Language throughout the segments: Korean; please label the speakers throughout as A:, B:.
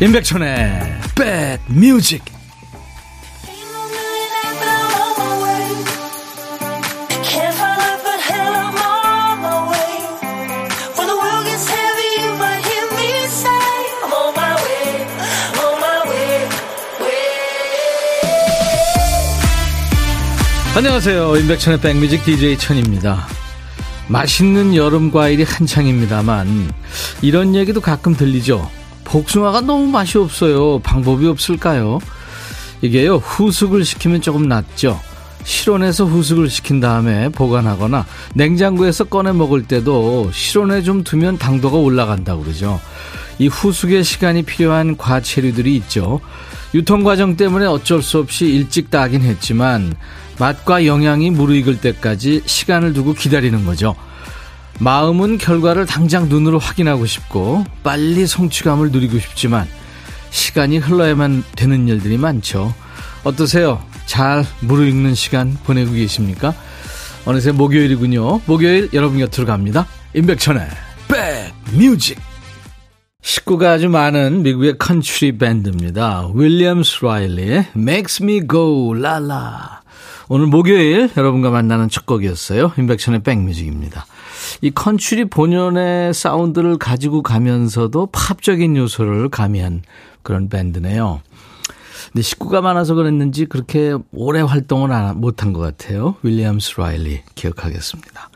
A: 임백천의 백뮤직 안녕하세요. 임백천의 백뮤직 DJ 천입니다. 맛있는 여름 과일이 한창입니다만 이런 얘기도 가끔 들리죠 복숭아가 너무 맛이 없어요. 방법이 없을까요? 이게요, 후숙을 시키면 조금 낫죠. 실온에서 후숙을 시킨 다음에 보관하거나 냉장고에서 꺼내 먹을 때도 실온에 좀 두면 당도가 올라간다고 그러죠. 이 후숙의 시간이 필요한 과체류들이 있죠. 유통 과정 때문에 어쩔 수 없이 일찍 따긴 했지만 맛과 영양이 무르익을 때까지 시간을 두고 기다리는 거죠. 마음은 결과를 당장 눈으로 확인하고 싶고 빨리 성취감을 누리고 싶지만 시간이 흘러야만 되는 일들이 많죠. 어떠세요? 잘 무르익는 시간 보내고 계십니까? 어느새 목요일이군요. 목요일 여러분 곁으로 갑니다. 임백천의 백뮤직 식구가 아주 많은 미국의 컨츄리 밴드입니다. 윌리엄스 라일리의 Makes Me Go La La 오늘 목요일 여러분과 만나는 첫 곡이었어요. 임백천의 백뮤직입니다. 이 컨츄리 본연의 사운드를 가지고 가면서도 팝적인 요소를 가미한 그런 밴드네요. 근데 식구가 많아서 그랬는지 그렇게 오래 활동을 못한 것 같아요. 윌리엄스 라일리 기억하겠습니다.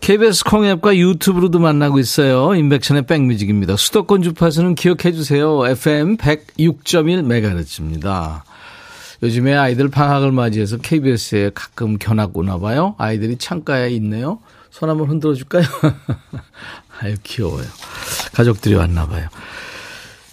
A: KBS 콩앱과 유튜브로도 만나고 있어요. 인백션의 백뮤직입니다. 수도권 주파수는 기억해 주세요. FM 106.1MHz입니다. 요즘에 아이들 방학을 맞이해서 KBS에 가끔 견학 오나 봐요. 아이들이 창가에 있네요. 손 한번 흔들어 줄까요? 아유, 귀여워요. 가족들이 왔나 봐요.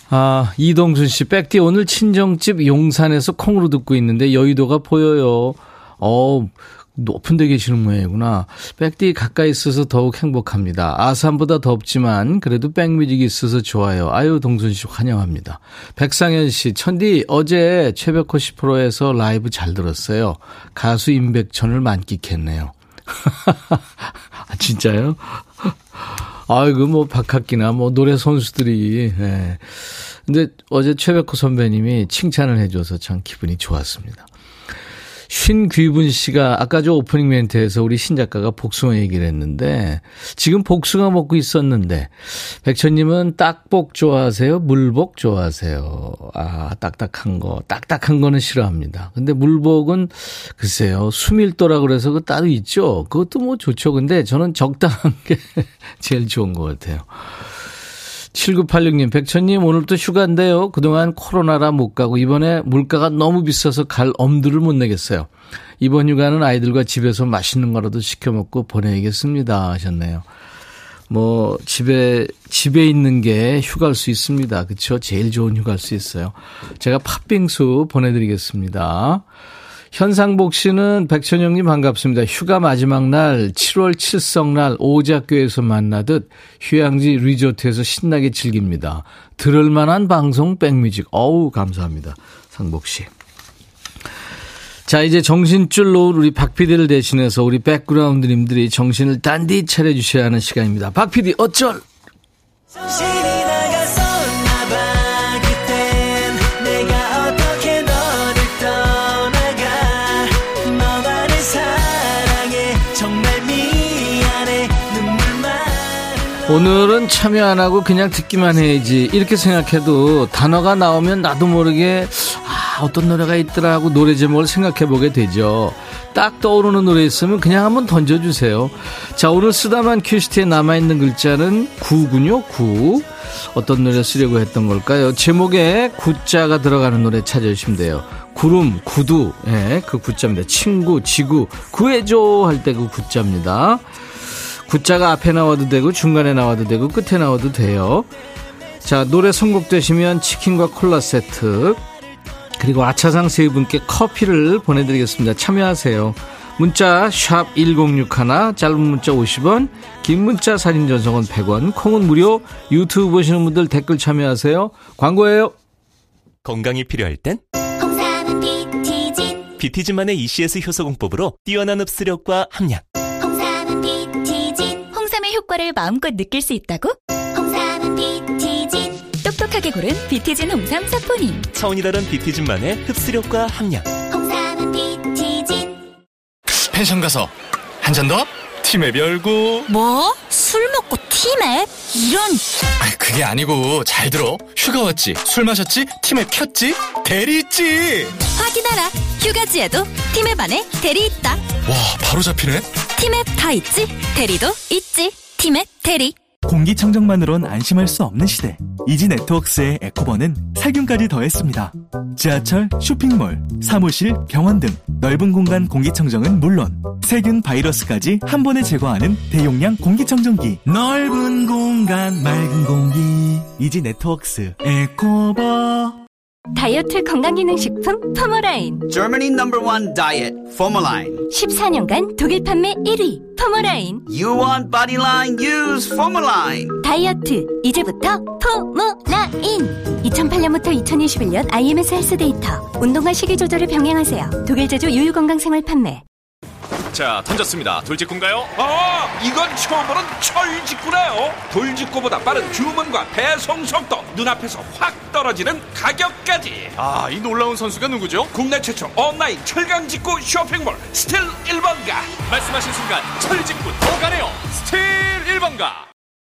A: 아, 이동순 씨, 백디 오늘 친정집 용산에서 콩으로 듣고 있는데 여의도가 보여요. 어, 높은 데 계시는 모양이구나. 백디 가까이 있어서 더욱 행복합니다. 아산보다 덥지만 그래도 백뮤직이 있어서 좋아요. 아유, 동순 씨 환영합니다. 백상현 씨, 천디 어제 최백호 10%에서 라이브 잘 들었어요. 가수 임백천을 만끽했네요. 아, 진짜요? 아이고, 뭐, 박학기나, 뭐, 노래 선수들이, 예. 근데 어제 최백호 선배님이 칭찬을 해줘서 참 기분이 좋았습니다. 신귀분 씨가 아까 저 오프닝 멘트에서 우리 신 작가가 복숭아 얘기를 했는데 지금 복숭아 먹고 있었는데 백천님은 딱복 좋아하세요? 물복 좋아하세요? 아 딱딱한 거 딱딱한 거는 싫어합니다. 근데 물복은 글쎄요 수밀도라 그래서 그 따로 있죠. 그것도 뭐 좋죠. 근데 저는 적당한 게 제일 좋은 것 같아요. 7986님, 백천님, 오늘 도 휴가인데요. 그동안 코로나라 못 가고, 이번에 물가가 너무 비싸서 갈 엄두를 못 내겠어요. 이번 휴가는 아이들과 집에서 맛있는 거라도 시켜 먹고 보내야겠습니다. 하셨네요. 뭐, 집에, 집에 있는 게 휴가일 수 있습니다. 그쵸? 제일 좋은 휴가일 수 있어요. 제가 팥빙수 보내드리겠습니다. 현상복 씨는 백천영님 반갑습니다. 휴가 마지막 날 7월 칠성날 오작교에서 만나듯 휴양지 리조트에서 신나게 즐깁니다. 들을 만한 방송 백뮤직. 어우 감사합니다. 상복 씨. 자, 이제 정신줄 놓을 우리 박 PD를 대신해서 우리 백그라운드님들이 정신을 단디 차려주셔야 하는 시간입니다. 박 PD, 어쩔! 오늘은 참여 안 하고 그냥 듣기만 해야지. 이렇게 생각해도 단어가 나오면 나도 모르게 아 어떤 노래가 있더라 하고 노래 제목을 생각해 보게 되죠. 딱 떠오르는 노래 있으면 그냥 한번 던져주세요. 자 오늘 쓰다만 큐시트에 남아있는 글자는 구군요 구. 어떤 노래 쓰려고 했던 걸까요? 제목에 구자가 들어가는 노래 찾아주시면 돼요. 구름 구두. 예, 그 구자입니다. 친구 지구. 구해줘 할 때 그 구자입니다 구자가 앞에 나와도 되고 중간에 나와도 되고 끝에 나와도 돼요. 자, 노래 선곡되시면 치킨과 콜라 세트 그리고 아차상 세 분께 커피를 보내드리겠습니다. 참여하세요. 문자 1061, 짧은 문자 50원, 긴 문자 사진 전송은 100원, 콩은 무료, 유튜브 보시는 분들 댓글 참여하세요. 광고예요.
B: 건강이 필요할 땐 홍삼은 비티진 비티진만의 ECS 효소공법으로 뛰어난 흡수력과 함량
C: 효과를 마음껏 느낄 수 있다고? 홍삼은 비티진 똑똑하게 고른 비티진 홍삼 사포닌.
B: 차원이 다른 비티진만의 흡수력과 함량.
D: 홍삼은 비티진.
E: 펜션 가서 한 잔 더? 티맵 열고
C: 뭐? 술 먹고 티맵? 이런.
E: 아 그게 아니고 잘 들어 휴가 왔지 술 마셨지 티맵 켰지 대리 있지
C: 확인하라. 휴가지에도 티맵 안에 대리 있다.
E: 와 바로 잡히네
C: 티맵 다 있지? 대리도 있지. 티맵 대리.
F: 공기청정만으론 안심할 수 없는 시대. 이지 네트웍스의 에코버는 살균까지 더했습니다. 지하철, 쇼핑몰, 사무실, 병원 등 넓은 공간 공기청정은 물론 세균 바이러스까지 한 번에 제거하는 대용량 공기청정기. 넓은 공간 맑은 공기. 이지 네트웍스 에코버.
C: 다이어트 건강기능식품 포머라인.
G: Germany number one diet, Formaline.
C: 14년간 독일 판매 1위 포머라인.
G: You want body line? Use Formaline.
C: 다이어트 이제부터 포머라인 2008년부터 2021년 IMS 헬스 데이터 운동과 식이 조절을 병행하세요 독일 제조 유유건강생활 판매
H: 자, 던졌습니다. 돌직구인가요?
I: 아, 이건 처음 보는 철직구네요. 돌직구보다 빠른 주문과 배송 속도, 눈앞에서 확 떨어지는 가격까지.
H: 아, 이 놀라운 선수가 누구죠?
I: 국내 최초 온라인 철강 직구 쇼핑몰 스틸 1번가.
H: 말씀하신 순간 철직구 더 가네요. 스틸 1번가.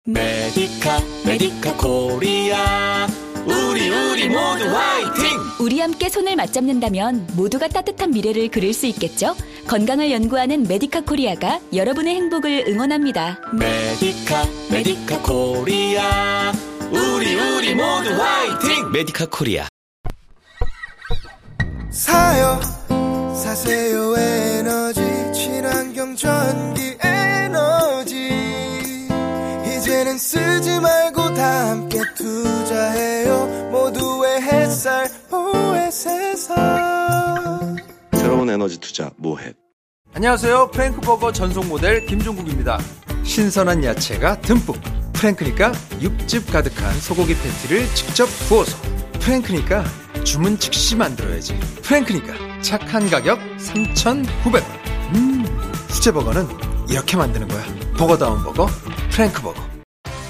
B: 메디카, 메디카 코리아. 우리, 우리 모두 화이팅!
C: 우리 함께 손을 맞잡는다면 모두가 따뜻한 미래를 그릴 수 있겠죠 건강을 연구하는 메디카 코리아가 여러분의 행복을 응원합니다
B: 메디카, 메디카 코리아. 우리, 우리 모두 화이팅! 메디카 코리아.
J: 사요 사세요 에너지 친환경 전기 에 이제는 쓰지 말고 다 함께 투자해요 모두의 햇살 모에세상
K: 새로운 에너지 투자 모햇
L: 안녕하세요. 프랭크버거 전속 모델 김종국입니다. 신선한 야채가 듬뿍. 프랭크니까 육즙 가득한 소고기 패티를 직접 구워서. 프랭크니까 주문 즉시 만들어야지. 프랭크니까 착한 가격 3,900원. 음, 수제버거는 이렇게 만드는 거야. 버거다운 버거, 프랭크버거.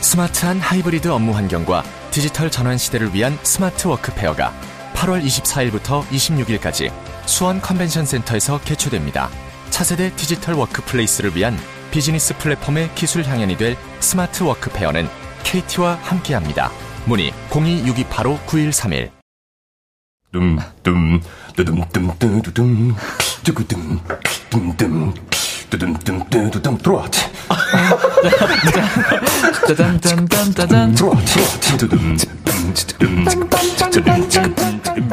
M: 스마트한 하이브리드 업무 환경과 디지털 전환 시대를 위한 스마트 워크 페어가 8월 24일부터 26일까지 수원 컨벤션 센터에서 개최됩니다. 차세대 디지털 workplace를 위한 비즈니스 플랫폼의 기술 향연이 될 스마트 워크 페어는 KT와 함께합니다. 문의 0262859131
N: 둠둠 두둠둠 두둠 두구둠 둠둠 들어왔지
A: 짜잔짠짠짜잔
N: 들어왔지 두둠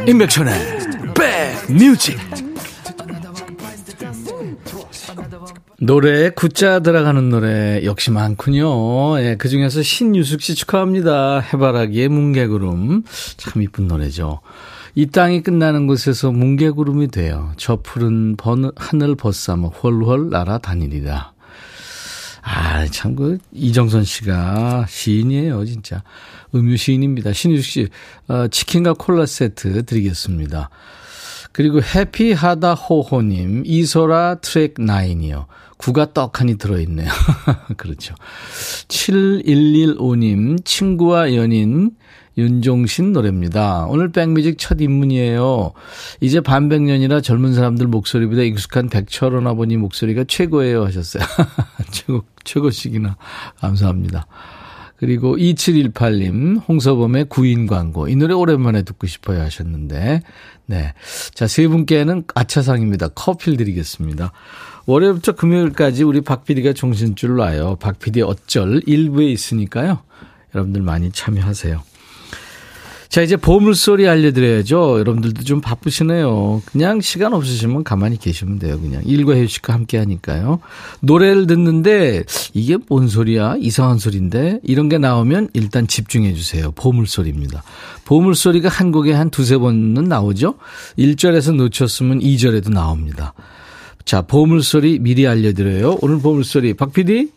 A: 임백천의 백뮤직 노래에 구자 들어가는 노래 역시 많군요. 예, 그 중에서 신유숙 씨 축하합니다. 해바라기의 뭉게구름. 참 이쁜 노래죠. 이 땅이 끝나는 곳에서 뭉게구름이 돼요. 저 푸른 번, 하늘 벗삼아 홀홀 날아다니리라. 아, 참, 그, 이정선 씨가 시인이에요, 진짜. 음유 시인입니다. 신유숙 씨, 어, 치킨과 콜라 세트 드리겠습니다. 그리고 해피하다 호호님, 이소라 트랙 9이요. 구가 떡하니 들어있네요. 그렇죠. 7115님, 친구와 연인, 윤종신 노래입니다. 오늘 백뮤직 첫 입문이에요. 이제 반백년이라 젊은 사람들 목소리보다 익숙한 백철원 아버님 목소리가 최고예요 하셨어요. 최고, 최고씩이나 감사합니다. 그리고 2718님, 홍서범의 구인 광고. 이 노래 오랜만에 듣고 싶어요 하셨는데, 네. 자, 세 분께는 아차상입니다. 커피를 드리겠습니다. 월요일부터 금요일까지 우리 박 PD가 정신줄 놔요. 박 PD 어쩔 일부에 있으니까요. 여러분들 많이 참여하세요. 자, 이제 보물소리 알려드려야죠. 여러분들도 좀 바쁘시네요. 그냥 시간 없으시면 가만히 계시면 돼요. 그냥 일과 휴식과 함께 하니까요. 노래를 듣는데 이게 뭔 소리야? 이상한 소리인데? 이런 게 나오면 일단 집중해 주세요. 보물소리입니다. 보물소리가 한 곡에 한 두세 번은 나오죠? 1절에서 놓쳤으면 2절에도 나옵니다. 자, 보물소리 미리 알려드려요. 오늘 보물소리 박 PD?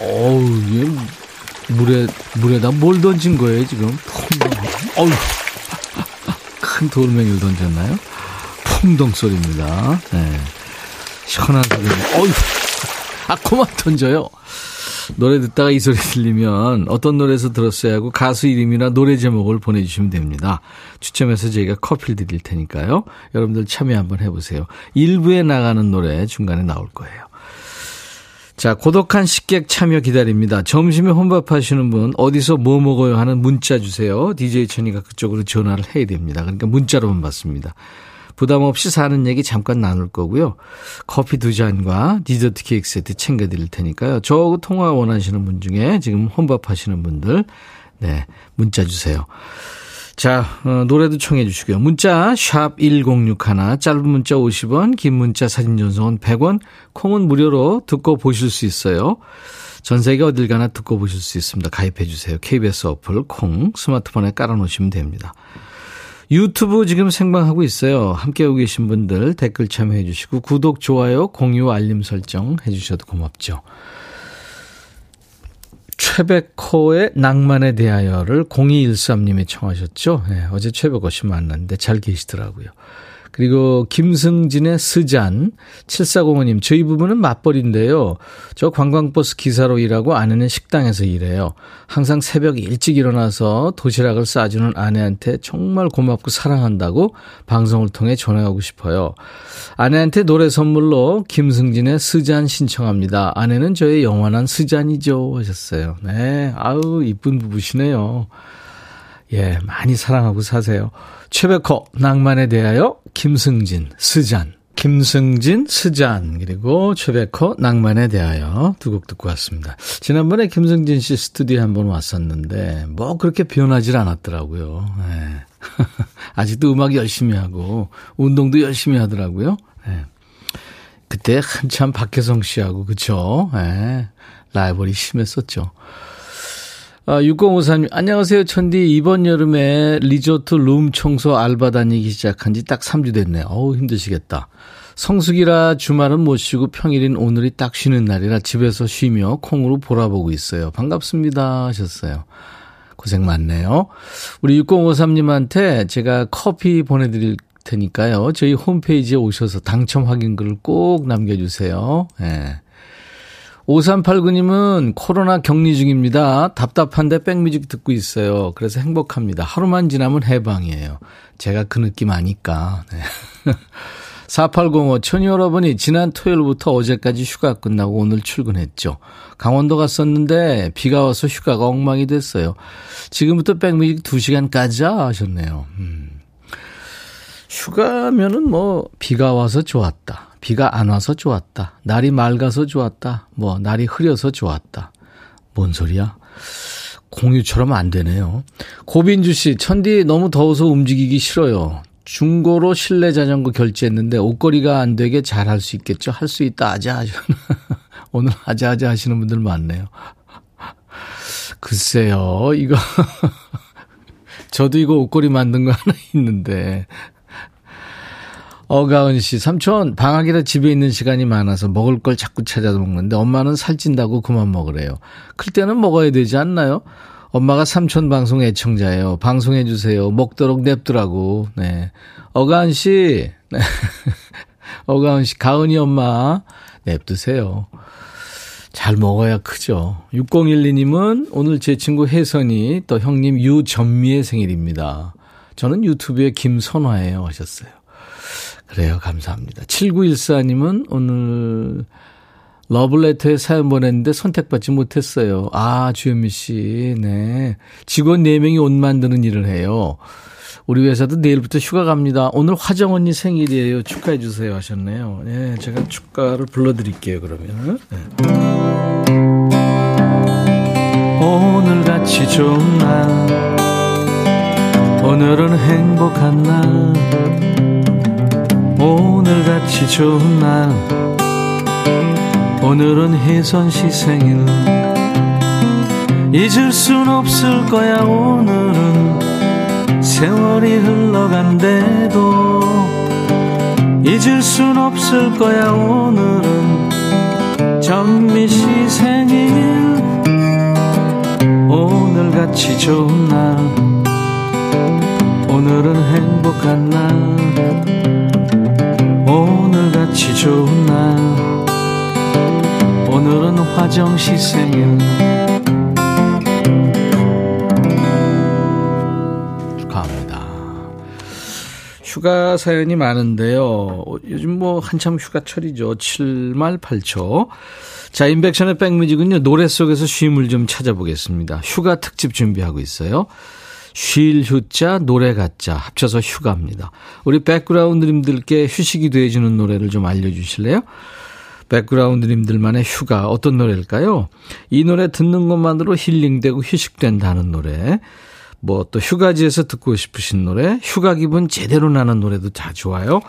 A: 어우, 물에, 물에다 뭘 던진 거예요, 지금? 어우, 큰 돌멩이를 던졌나요? 풍덩 소리입니다. 네. 시원한 소리. 어휴, 아, 그만 던져요. 노래 듣다가 이 소리 들리면 어떤 노래에서 들었어야 하고 가수 이름이나 노래 제목을 보내주시면 됩니다. 추첨해서 저희가 커피를 드릴 테니까요. 여러분들 참여 한번 해보세요. 일부에 나가는 노래 중간에 나올 거예요. 자, 고독한 식객 참여 기다립니다. 점심에 혼밥 하시는 분, 어디서 뭐 먹어요 하는 문자 주세요. DJ 천이가 그쪽으로 전화를 해야 됩니다. 그러니까 문자로만 받습니다. 부담 없이 사는 얘기 잠깐 나눌 거고요. 커피 두 잔과 디저트 케이크 세트 챙겨드릴 테니까요. 저하고 통화 원하시는 분 중에 지금 혼밥 하시는 분들, 네, 문자 주세요. 자, 어, 노래도 청해 주시고요. 문자 샵 1061, 짧은 문자 50원, 긴 문자 사진 전송은 100원, 콩은 무료로 듣고 보실 수 있어요. 전 세계 어딜 가나 듣고 보실 수 있습니다. 가입해 주세요. KBS 어플 콩 스마트폰에 깔아 놓으시면 됩니다. 유튜브 지금 생방하고 있어요. 함께하고 계신 분들 댓글 참여해 주시고 구독, 좋아요, 공유, 알림 설정 해 주셔도 고맙죠. 최백호의 낭만에 대하여를 0213님이 청하셨죠. 네, 어제 최백호 씨 만났는데 잘 계시더라고요. 그리고 김승진의 스잔, 7405님, 저희 부부는 맞벌인데요. 저 관광버스 기사로 일하고 아내는 식당에서 일해요. 항상 새벽 일찍 일어나서 도시락을 싸주는 아내한테 정말 고맙고 사랑한다고 방송을 통해 전해가고 싶어요. 아내한테 노래 선물로 김승진의 스잔 신청합니다. 아내는 저의 영원한 스잔이죠. 하셨어요. 네. 아우, 이쁜 부부시네요. 예, 많이 사랑하고 사세요. 최백호, 낭만에 대하여 김승진, 스잔. 김승진, 스잔, 그리고 최백호, 낭만에 대하여 두 곡 듣고 왔습니다. 지난번에 김승진 씨 스튜디오에 한 번 왔었는데, 뭐 그렇게 변하질 않았더라고요. 네. 아직도 음악 열심히 하고, 운동도 열심히 하더라고요. 네. 그때 한참 박혜성 씨하고, 그쵸? 네. 라이벌이 심했었죠. 아, 6053님, 안녕하세요, 천디. 이번 여름에 리조트 룸 청소 알바 다니기 시작한 지 딱 3주 됐네. 어우, 힘드시겠다. 성수기라 주말은 못 쉬고 평일인 오늘이 딱 쉬는 날이라 집에서 쉬며 콩으로 보라보고 있어요. 반갑습니다. 하셨어요. 고생 많네요. 우리 6053님한테 제가 커피 보내드릴 테니까요. 저희 홈페이지에 오셔서 당첨 확인글을 꼭 남겨주세요. 예. 네. 5389님은 코로나 격리 중입니다. 답답한데 백뮤직 듣고 있어요. 그래서 행복합니다. 하루만 지나면 해방이에요. 제가 그 느낌 아니까. 네. 4805 천이 여러분이 지난 토요일부터 어제까지 휴가 끝나고 오늘 출근했죠. 강원도 갔었는데 비가 와서 휴가가 엉망이 됐어요. 지금부터 백뮤직 2시간까지 하셨네요. 음. 휴가면은 뭐 비가 와서 좋았다. 비가 안 와서 좋았다. 날이 맑아서 좋았다. 뭐, 날이 흐려서 좋았다. 뭔 소리야? 공유처럼 안 되네요. 고빈주 씨, 천디 너무 더워서 움직이기 싫어요. 중고로 실내 자전거 결제했는데 옷걸이가 안 되게 잘 할 수 있겠죠? 할 수 있다, 아자, 아자. 오늘 아자, 아자 하시는 분들 많네요. 글쎄요, 이거. 저도 이거 옷걸이 만든 거 하나 있는데, 어가은 씨, 삼촌, 방학이라 집에 있는 시간이 많아서 먹을 걸 자꾸 찾아서 먹는데 엄마는 살찐다고 그만 먹으래요. 클 때는 먹어야 되지 않나요? 엄마가 삼촌 방송 애청자예요. 방송해주세요. 먹도록 냅두라고. 네. 어가은 씨, 네. 어가은 씨, 가은이 엄마, 냅두세요. 잘 먹어야 크죠. 6012님은 오늘 제 친구 혜선이 또 형님 유전미의 생일입니다. 저는 유튜브에 김선화예요 하셨어요. 그래요. 감사합니다. 7914님은 오늘 러블레터에 사연 보냈는데 선택받지 못했어요. 아, 주현미 씨. 네. 직원 4명이 옷 만드는 일을 해요. 우리 회사도 내일부터 휴가 갑니다. 오늘 화정 언니 생일이에요. 축하해 주세요 하셨네요. 네, 제가 축가를 불러드릴게요, 그러면. 네. 오늘 같이 좋은 날, 오늘은 행복한 날, 오늘같이 좋은 날. 오늘은 혜선 씨 생일. 잊을 순 없을 거야 오늘은. 세월이 흘러간대도. 잊을 순 없을 거야 오늘은. 전미 씨 생일. 오늘같이 좋은 날. 오늘은 행복한 날 오늘같이 좋은 날 오늘은 화정시 생일 축하합니다. 휴가 사연이 많은데요. 요즘 뭐 한참 휴가철이죠. 7말 8초. 자, 인백션의 백뮤직은요, 노래 속에서 쉼을 좀 찾아보겠습니다. 휴가 특집 준비하고 있어요. 쉴 휴자, 노래 가자 합쳐서 휴가입니다. 우리 백그라운드님들께 휴식이 돼주는 노래를 좀 알려주실래요? 백그라운드님들만의 휴가 어떤 노래일까요? 이 노래 듣는 것만으로 힐링되고 휴식된다는 노래. 뭐 또 휴가지에서 듣고 싶으신 노래, 휴가 기분 제대로 나는 노래도 다 좋아요.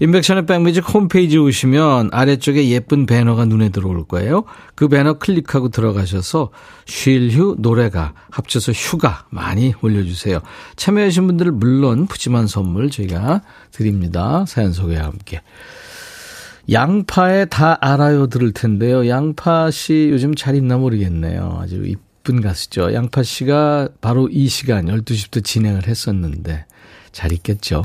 A: 인백션의 백뮤직 홈페이지 오시면 아래쪽에 예쁜 배너가 눈에 들어올 거예요. 그 배너 클릭하고 들어가셔서 쉴 휴 노래가 합쳐서 휴가 많이 올려주세요. 참여하신 분들 물론 푸짐한 선물 저희가 드립니다. 사연 소개와 함께. 양파에 다 알아요 들을 텐데요. 양파 씨 요즘 잘 있나 모르겠네요. 아주 이쁜 가수죠. 양파 씨가 바로 이 시간 12시부터 진행을 했었는데 잘 있겠죠.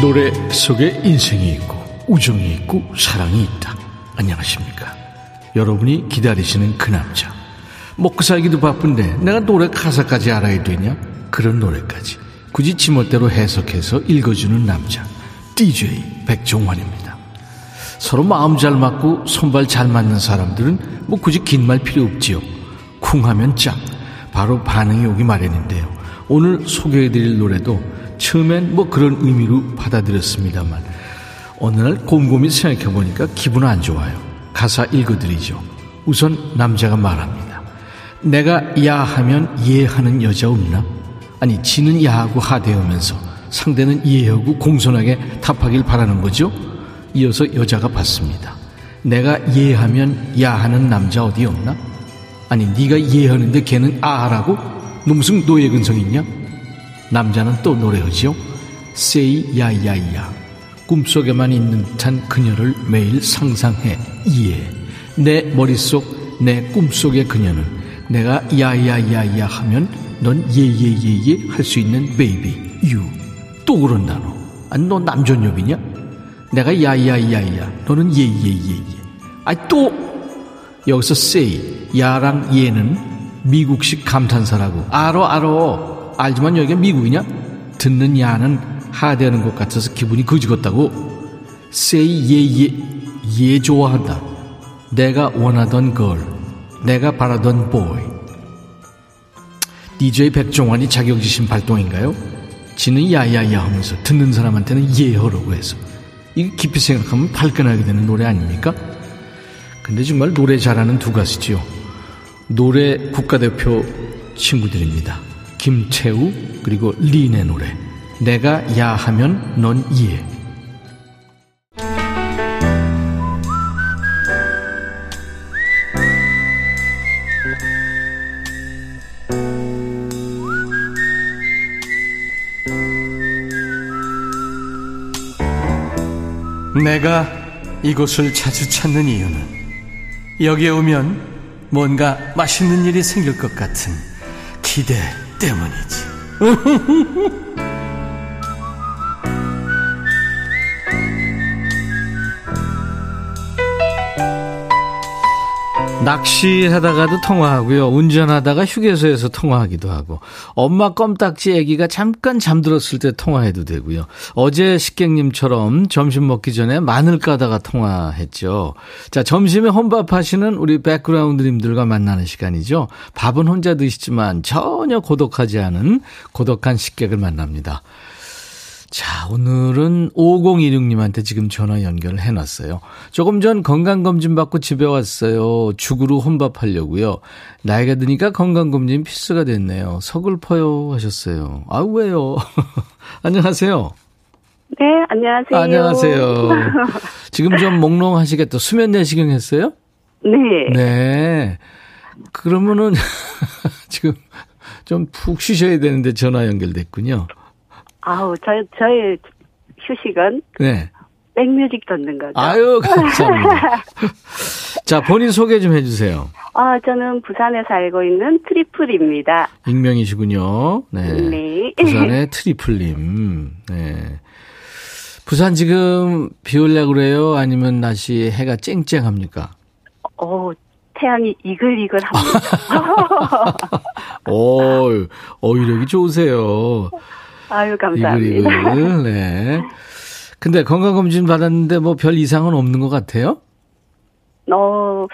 A: 노래 속에 인생이 있고 우정이 있고 사랑이 있다. 안녕하십니까. 여러분이 기다리시는 그 남자. 먹고 살기도 바쁜데 내가 노래 가사까지 알아야 되냐? 그런 노래까지. 굳이 지멋대로 해석해서 읽어주는 남자. DJ 백종환입니다. 서로 마음 잘 맞고 손발 잘 맞는 사람들은 뭐 굳이 긴 말 필요 없지요. 쿵 하면 짱. 바로 반응이 오기 마련인데요. 오늘 소개해드릴 노래도 처음엔 뭐 그런 의미로 받아들였습니다만 어느 날 곰곰이 생각해 보니까 기분 안 좋아요. 가사 읽어드리죠. 우선 남자가 말합니다. 내가 야하면 이해하는 여자 없나? 아니 지는 야하고 하대하면서 상대는 이해하고 공손하게 답하길 바라는 거죠. 이어서 여자가 받습니다. 내가 이해하면 야하는 남자 어디 없나? 아니 네가 이해하는데 걔는 아하라고? 너 무슨 노예 근성 있냐? 남자는 또 노래하지요. say 야야야. 꿈속에만 있는 듯한 그녀를 매일 상상해 이해. 내 머릿속 내 꿈속의 그녀는 내가 야야야야 하면 넌 예예예예 할 수 있는 baby you. 또 그런다 너. 아니 너 남존여비냐? 내가 야야야야 너는 예예예예. 아니 또 여기서 세이 야랑 예는 미국식 감탄사라고 알어 알어. 알지만 여기가 미국이냐? 듣는 야는 하대하는 것 같아서 기분이 거지겠다고. 세이 예예 예 좋아한다. 내가 원하던 걸, 내가 바라던 보이. DJ 백종환이 자격지심 발동인가요? 지는 야야야 하면서 듣는 사람한테는 예하라고 해서. 이거 깊이 생각하면 발끈하게 되는 노래 아닙니까? 근데 정말 노래 잘하는 두 가수지요. 노래 국가대표 친구들입니다. 김채우 그리고 린의 노래. 내가 야 하면 넌 이해. 내가 이곳을 자주 찾는 이유는 여기에 오면 뭔가 맛있는 일이 생길 것 같은 기대 때문이지. 낚시하다가도 통화하고요. 운전하다가 휴게소에서 통화하기도 하고 엄마 껌딱지 아기가 잠깐 잠들었을 때 통화해도 되고요. 어제 식객님처럼 점심 먹기 전에 마늘 까다가 통화했죠. 자, 점심에 혼밥 하시는 우리 백그라운드님들과 만나는 시간이죠. 밥은 혼자 드시지만 전혀 고독하지 않은 고독한 식객을 만납니다. 자, 오늘은 5016님한테 지금 전화 연결을 해놨어요. 조금 전 건강검진 받고 집에 왔어요. 죽으로 혼밥하려고요. 나이가 드니까 건강검진 필수가 됐네요. 서글퍼요 하셨어요. 아, 왜요? 안녕하세요.
O: 네, 안녕하세요.
A: 안녕하세요. 지금 좀 몽롱하시겠다. 수면 내시경 했어요?
O: 네.
A: 네. 그러면은 지금 좀 푹 쉬셔야 되는데 전화 연결됐군요.
O: 아우, 저, 저의 휴식은
A: 네.
O: 백뮤직 듣는 거죠.
A: 아유, 감사합니다. 자, 본인 소개 좀 해주세요.
O: 아, 저는 부산에 살고 있는 트리플입니다.
A: 익명이시군요. 네.
O: 네.
A: 부산의 트리플님. 네. 부산 지금 비 올려고 그래요? 아니면 날씨 해가 쨍쨍합니까?
O: 어, 태양이 이글이글 합니다.
A: 오, 어휘력이 좋으세요.
O: 아유, 감사합니다.
A: 이글 이글, 네. 근데 건강검진 받았는데 뭐 별 이상은 없는 것 같아요?
O: 어,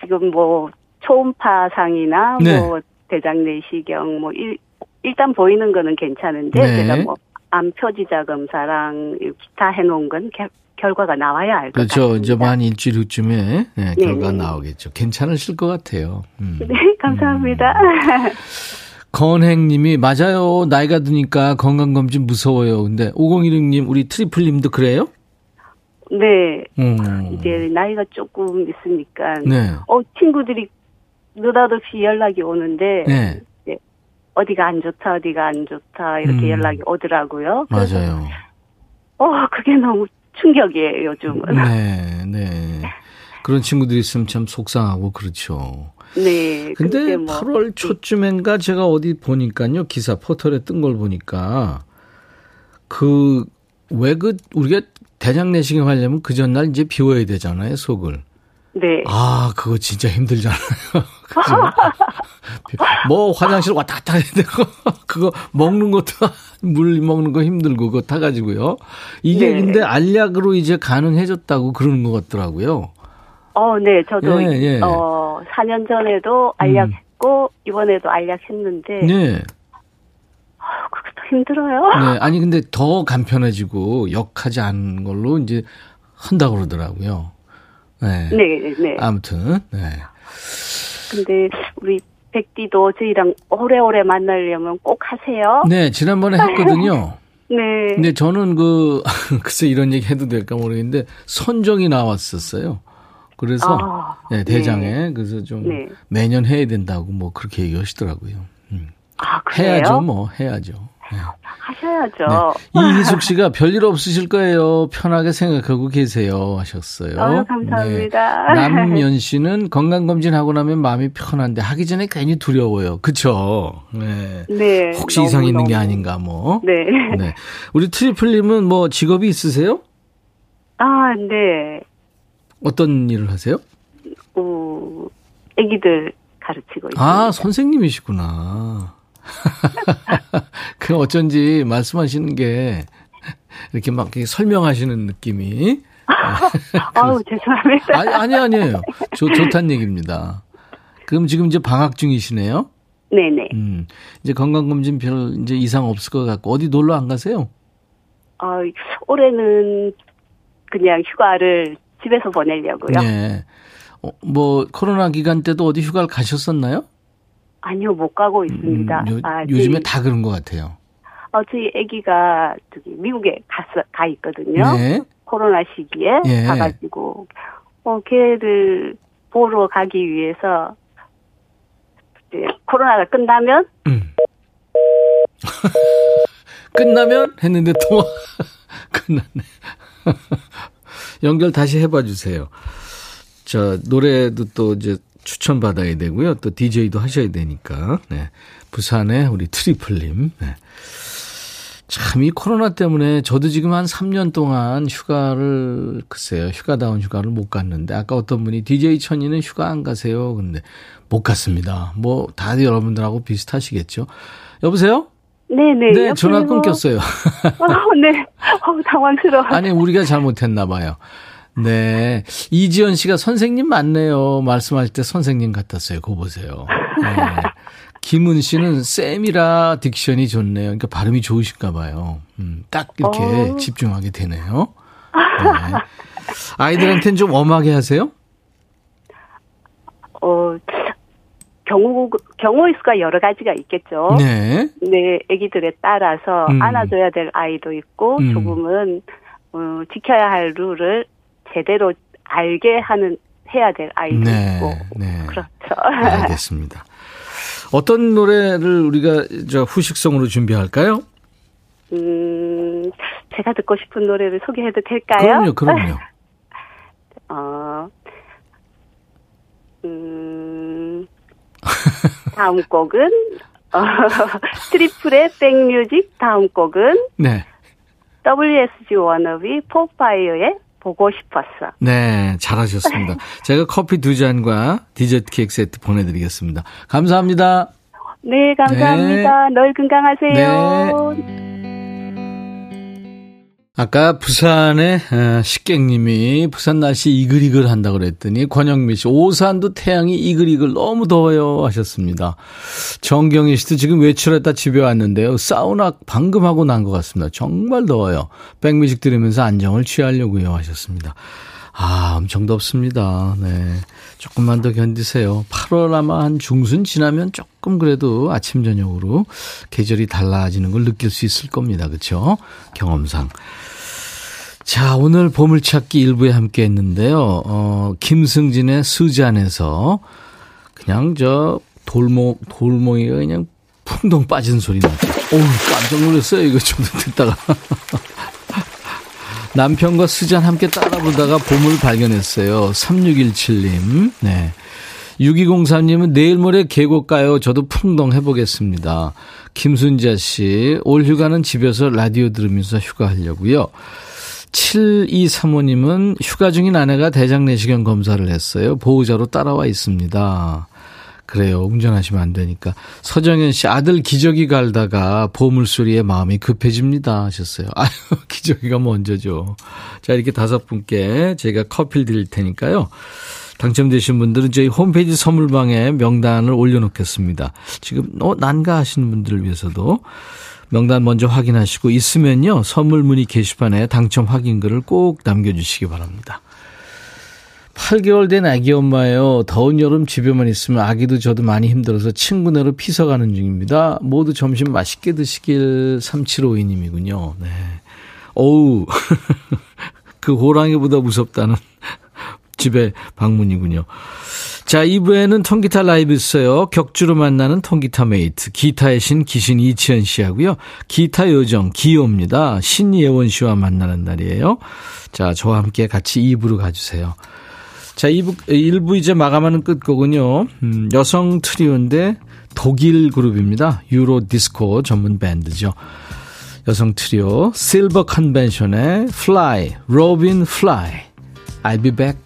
O: 지금 뭐, 초음파상이나
A: 네.
O: 뭐, 대장 내시경, 뭐, 일, 일단 보이는 거는 괜찮은데,
A: 네.
O: 제가 뭐, 암 표지자 검사랑 기타 해놓은 건 겨- 결과가 나와야 알것
A: 그렇죠.
O: 같습니다.
A: 이제 만 일주일 후쯤에 네, 결과
O: 네.
A: 나오겠죠. 괜찮으실 것 같아요. 음.
O: 네, 감사합니다.
A: 건행님이 맞아요. 나이가 드니까 건강검진 무서워요. 근데 5016님 우리 트리플님도 그래요?
O: 네,
A: 음.
O: 이제 나이가 조금 있으니까,
A: 네.
O: 어, 친구들이 느닷없이 연락이 오는데,
A: 네.
O: 어디가 안 좋다, 어디가 안 좋다, 이렇게
A: 음.
O: 연락이 오더라고요. 그래서
A: 맞아요.
O: 어, 그게 너무 충격이에요, 요즘은.
A: 네, 네. 그런 친구들이 있으면 참 속상하고 그렇죠.
O: 네.
A: 근데
O: 뭐,
A: 8월 초쯤엔가 제가 어디 보니까요. 기사 포털에 뜬 걸 보니까 그 왜 그 우리가 대장 내시경 하려면 그 전날 이제 비워야 되잖아요, 속을.
O: 네.
A: 아, 그거 진짜 힘들잖아요. 뭐 화장실 왔다 갔다 해야 되고 그거 먹는 것도 물 먹는 거 힘들고 그거 타가지고요. 이게
O: 네.
A: 근데 알약으로 이제 가능해졌다고 그러는 것 같더라고요.
O: 어, 네, 저도,
A: 예, 예.
O: 어, 4년 전에도 알약 했고, 이번에도 알약 했는데,
A: 네.
O: 그것도 힘들어요.
A: 네, 아니 근데 더 간편해지고 역하지 않은 걸로 이제 한다고 그러더라고요. 네.
O: 네, 네.
A: 아무튼 네.
O: 근데, 우리 백디도 저희랑 오래오래 만나려면 꼭 하세요.
A: 네, 지난번에 했거든요.
O: 네.
A: 근데 저는 그 글쎄 이런 얘기 해도 될까 모르겠는데 선정이 나왔었어요. 그래서
O: 아,
A: 네, 대장에 그래서 좀
O: 네.
A: 매년 해야 된다고 뭐 그렇게 얘기하시더라고요. 음.
O: 아?
A: 해야죠, 뭐 해야죠. 네.
O: 하셔야죠.
A: 이희숙 씨가 별일 없으실 거예요. 편하게 생각하고 계세요. 하셨어요.
O: 아유, 감사합니다.
A: 네. 남연 씨는 건강검진하고 나면 마음이 편한데 하기 전에 괜히 두려워요. 그쵸? 네.
O: 네.
A: 혹시
O: 너무,
A: 이상 있는 게
O: 너무.
A: 아닌가 뭐.
O: 네.
A: 네. 우리 트리플님은 뭐 직업이 있으세요?
O: 아, 네.
A: 어떤 일을 하세요?
O: 어, 애기들 가르치고 있습니다.
A: 아, 선생님이시구나. 그 어쩐지 말씀하시는 게 이렇게 막 이렇게 설명하시는 느낌이.
O: 아우, 죄송합니다.
A: 아니, 아니, 아니에요. 좋, 좋다는 얘기입니다. 그럼 지금 이제 방학 중이시네요?
O: 네네.
A: 음, 이제 건강검진 별 이제 이상 없을 것 같고, 어디 놀러 안 가세요?
O: 아, 올해는 그냥 휴가를 집에서 보내려고요.
A: 네. 어, 뭐, 코로나 기간 때도 어디 휴가를 가셨었나요?
O: 아니요, 못 가고 있습니다.
A: 음, 요,
O: 아,
A: 요즘에 다 그런 것 같아요.
O: 어, 저희 아기가 저기 미국에 갔어, 가 있거든요.
A: 네.
O: 코로나 시기에
A: 예.
O: 가가지고, 어, 걔를 보러 가기 위해서, 이제 코로나가 끝나면,
A: 끝나면 했는데 또 끝났네. 연결 다시 해봐 주세요. 자, 노래도 또 이제 추천받아야 되고요. 또 DJ도 하셔야 되니까. 네. 부산의 우리 트리플님. 네. 참 이 코로나 때문에 저도 지금 한 3년 동안 휴가를 글쎄요 휴가다운 휴가를 못 갔는데 아까 어떤 분이 DJ 천이는 휴가 안 가세요 근데 못 갔습니다 뭐 다들 여러분들하고 비슷하시겠죠 여보세요
O: 네네.
A: 네 전화 끊겼어요
O: 어, 네. 어, 당황스러워.
A: 아니 우리가 잘못했나 봐요 네 이지연 씨가 선생님 맞네요 말씀하실 때 선생님 같았어요 그거 보세요 네. 김은 씨는 쌤이라 딕션이 좋네요. 그러니까 발음이 좋으신가 봐요. 음, 딱 이렇게
O: 어.
A: 집중하게 되네요. 네. 아이들한테는 좀 엄하게 하세요?
O: 어, 경우, 경우의 수가 여러 가지가 있겠죠.
A: 네.
O: 네, 아기들에 따라서
A: 음.
O: 안아줘야 될 아이도 있고,
A: 음.
O: 조금은, 어, 지켜야 할 룰을 제대로 알게 하는, 해야 될 아이도
A: 네.
O: 있고.
A: 네.
O: 그렇죠.
A: 알겠습니다. 어떤 노래를 우리가 저 후식성으로 준비할까요?
O: 음, 제가 듣고 싶은 노래를 소개해도 될까요?
A: 그럼요, 그럼요.
O: 어, 음, 다음 곡은, 어, 트리플의 back music 다음 곡은
A: 네.
O: WSG 워너비 포파이어의 보고 싶었어.
A: 네, 잘하셨습니다. 제가 커피 두 잔과 디저트 케이크 세트 보내드리겠습니다. 감사합니다.
O: 네, 감사합니다. 늘 건강하세요.
A: 네. 아까 부산의 어, 식객님이 부산 날씨 이글이글 한다 그랬더니 권영미 씨 오산도 태양이 이글이글 너무 더워요 하셨습니다. 정경희 씨도 지금 외출했다 집에 왔는데요. 사우나 방금 하고 난 것 같습니다. 정말 더워요. 백뮤직 들으면서 안정을 취하려고요 하셨습니다. 아, 엄청 덥습니다. 네. 조금만 더 견디세요. 8월 아마 한 중순 지나면 조금 그래도 아침, 저녁으로 계절이 달라지는 걸 느낄 수 있을 겁니다. 그쵸? 경험상. 자, 오늘 보물찾기 일부에 함께 했는데요. 어, 김승진의 수잔에서 그냥 저 돌모, 돌모이가 그냥 풍덩 빠진 소리 났죠. 어우, 깜짝 놀랐어요. 이거 좀 듣다가. 남편과 수잔 함께 따라 부르다가 보물 발견했어요. 3617님. 네. 6203님은 내일 모레 계곡 가요. 저도 풍덩 해보겠습니다. 김순자 씨, 올 휴가는 집에서 라디오 들으면서 휴가하려고요. 7235님은 휴가 중인 아내가 대장 내시경 검사를 했어요. 보호자로 따라와 있습니다. 그래요. 운전하시면 안 되니까. 서정현 씨, 아들 기저귀 갈다가 보물소리에 마음이 급해집니다. 하셨어요. 아유, 기저귀가 먼저죠. 자, 이렇게 다섯 분께 제가 커피를 드릴 테니까요. 당첨되신 분들은 저희 홈페이지 선물방에 명단을 올려놓겠습니다. 지금, 어, 난가 하시는 분들을 위해서도 명단 먼저 확인하시고 있으면요. 선물 문의 게시판에 당첨 확인글을 꼭 남겨주시기 바랍니다. 8개월 된 아기 엄마예요. 더운 여름 집에만 있으면 아기도 저도 많이 힘들어서 친구네로 피서 가는 중입니다. 모두 점심 맛있게 드시길 3752님이군요. 네. 어우, 그 호랑이보다 무섭다는 집에 방문이군요. 자, 2부에는 통기타 라이브 있어요. 격주로 만나는 통기타 메이트. 기타의 신 기신 이치현 씨하고요. 기타 요정 기요입니다. 신예원 씨와 만나는 날이에요. 자, 저와 함께 같이 2부로 가주세요. 자, 2부, 1부 이제 마감하는 끝곡은요. 음, 여성 트리오인데 독일 그룹입니다. 유로 디스코 전문 밴드죠. 여성 트리오 실버 컨벤션의 Fly, Robin Fly. I'll be back.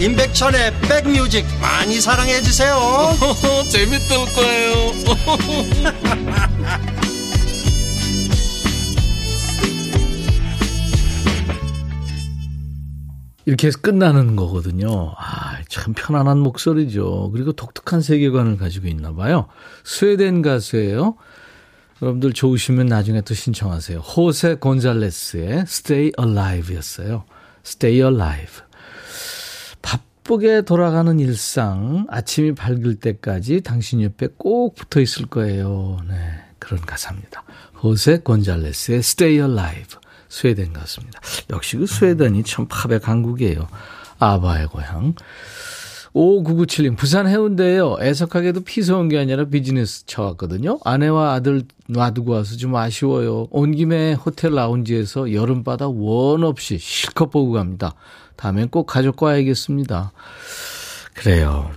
P: 임백천의 백뮤직 많이 사랑해 주세요
H: 재밌을 거예요
A: 이렇게 해서 끝나는 거거든요. 아, 참 편안한 목소리죠. 그리고 독특한 세계관을 가지고 있나 봐요. 스웨덴 가수예요. 여러분들 좋으시면 나중에 또 신청하세요. 호세 곤잘레스의 Stay Alive였어요. Stay Alive. 바쁘게 돌아가는 일상, 아침이 밝을 때까지 당신 옆에 꼭 붙어 있을 거예요. 네, 그런 가사입니다. 호세 곤잘레스의 Stay Alive. 스웨덴 가수입니다. 역시 그 스웨덴이 참 팝의 강국이에요. 아바의 고향. 5997님, 부산 해운대에요. 애석하게도 피서 온 게 아니라 비즈니스 차 왔거든요. 아내와 아들 놔두고 와서 좀 아쉬워요. 온 김에 호텔 라운지에서 여름바다 원 없이 실컷 보고 갑니다. 다음엔 꼭 가족과 와야겠습니다. 그래요.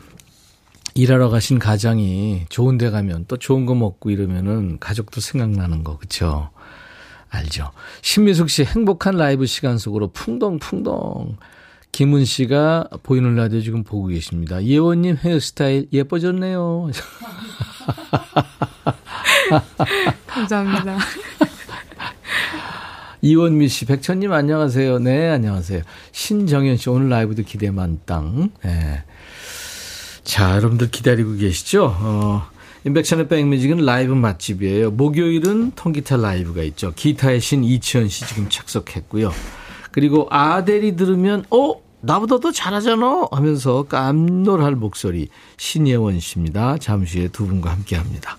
A: 일하러 가신 가장이 좋은 데 가면 또 좋은 거 먹고 이러면은 가족도 생각나는 거, 그쵸? 알죠. 신미숙 씨 행복한 라이브 시간 속으로 풍덩풍덩. 김은 씨가 보이는 라디오 지금 보고 계십니다. 예원님 헤어스타일 예뻐졌네요.
Q: 감사합니다.
A: 이원미 씨, 백천님 안녕하세요. 네, 안녕하세요. 신정현 씨, 오늘 라이브도 기대 만땅. 네. 자, 여러분들 기다리고 계시죠? 어, 인백션의 백뮤직은 라이브 맛집이에요. 목요일은 통기타 라이브가 있죠. 기타의 신 이치현 씨 지금 착석했고요. 그리고 아델이 들으면, 어? 나보다 더 잘하잖아 하면서 깜놀할 목소리 신예원 씨입니다. 잠시 후에 두 분과 함께 합니다.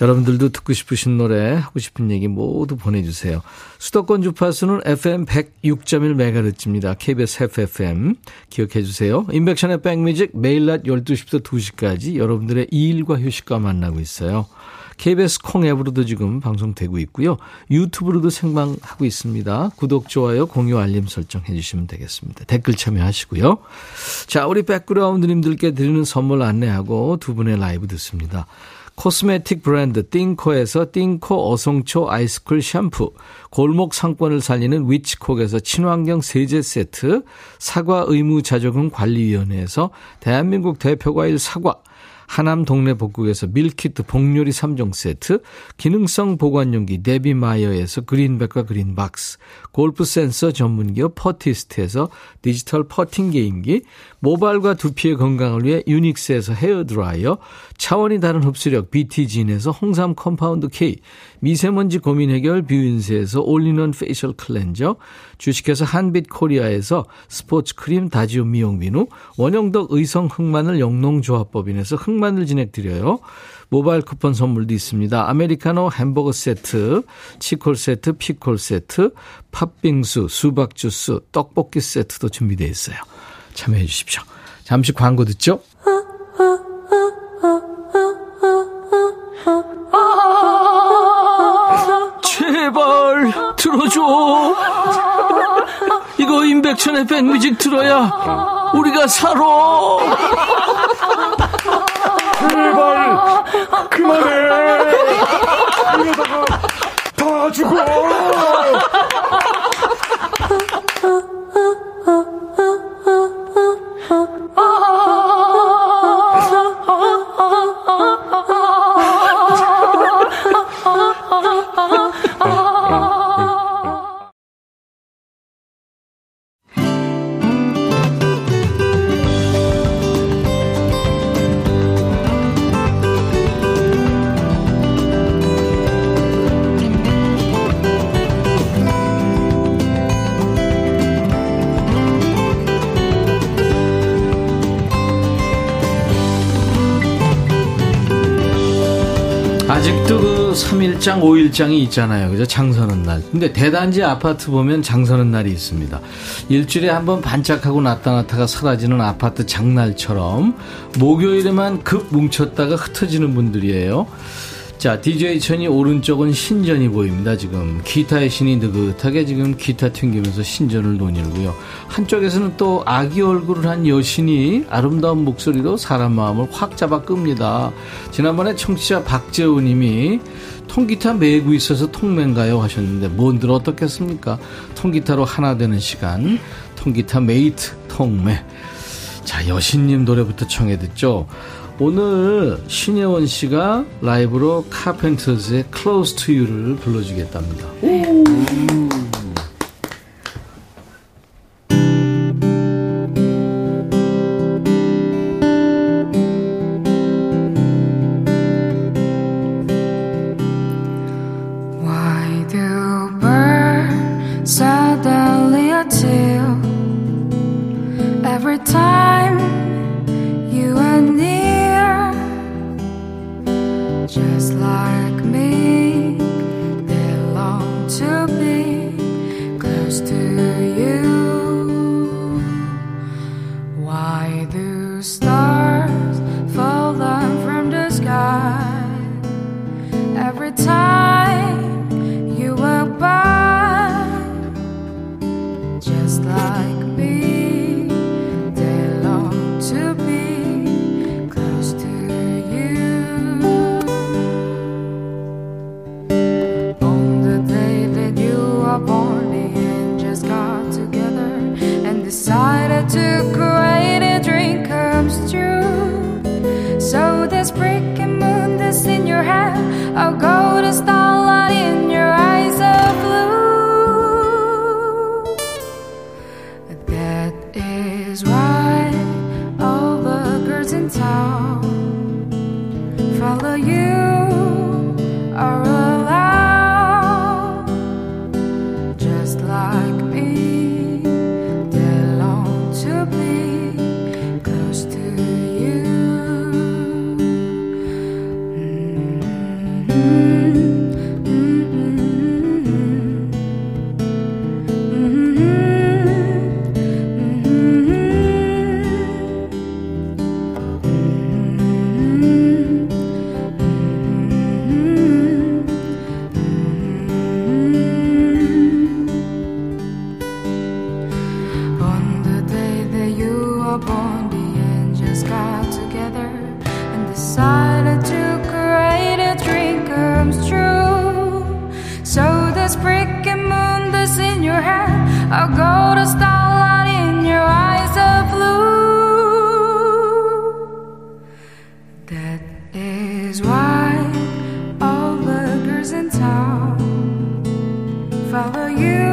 A: 여러분들도 듣고 싶으신 노래, 하고 싶은 얘기 모두 보내주세요. 수도권 주파수는 FM 106.1MHz입니다. KBS FFM. 기억해 주세요. 인백션의 백뮤직 매일 낮 12시부터 2시까지 여러분들의 일과 휴식과 만나고 있어요. KBS 콩 앱으로도 지금 방송되고 있고요. 유튜브로도 생방하고 있습니다. 구독, 좋아요, 공유, 알림 설정 해 주시면 되겠습니다. 댓글 참여하시고요. 자, 우리 백그라운드님들께 드리는 선물 안내하고 두 분의 라이브 듣습니다. 코스메틱 브랜드 띵코에서 띵코 어성초 아이스쿨 샴푸, 골목 상권을 살리는 위치콕에서 친환경 세제 세트, 사과 의무 자조금 관리위원회에서 대한민국 대표과일 사과, 하남 동네 복국에서 밀키트 복요리 3종 세트, 기능성 보관용기 데비마이어에서 그린백과 그린박스, 골프 센서 전문기업 퍼티스트에서 디지털 퍼팅 게임기, 모발과 두피의 건강을 위해 유닉스에서 헤어드라이어, 차원이 다른 흡수력 BT진에서 홍삼 compound K, 미세먼지 고민 해결 뷰인스에서 올리는 facial cleanser, 주식회사 한빛 코리아에서 스포츠 크림 다지움 미용 비누, 원형덕 의성 흑마늘 영농조합법인에서 흑마늘 진액 드려요. 모바일 쿠폰 선물도 있습니다. 아메리카노 햄버거 세트, 치콜 세트, 피콜 세트, 팥빙수, 수박 주스, 떡볶이 세트도 준비되어 있어요. 참여해 주십시오. 잠시 광고 듣죠? 제발 들어줘. 이거 임백천의 백뮤직 들어야 우리가 살아.
N: 제발 그만해. 이러다가 다 죽어.
A: 1장, 5일장이 있잖아요. 그죠? 장서는 날. 근데 대단지 아파트 보면 장서는 날이 있습니다. 일주일에 한 번 반짝하고 나타나다가 사라지는 아파트 장날처럼 목요일에만 급 뭉쳤다가 흩어지는 분들이에요. 자, DJ 천이 오른쪽은 신전이 보입니다, 지금. 기타의 신이 느긋하게 지금 기타 튕기면서 신전을 논일고요. 한쪽에서는 또 아기 얼굴을 한 여신이 아름다운 목소리로 사람 마음을 확 잡아 끕니다. 지난번에 청취자 박재호 님이 통기타 메고 있어서 통맨가요 하셨는데 뭔들 어떻겠습니까? 통기타로 하나 되는 시간. 통기타 메이트 통매. 자, 여신님 노래부터 청해 듣죠. 오늘 신예원 씨가 라이브로 카펜터즈의 Close to You를 불러주겠답니다.
R: Why
Q: That is why all the girls in town follow you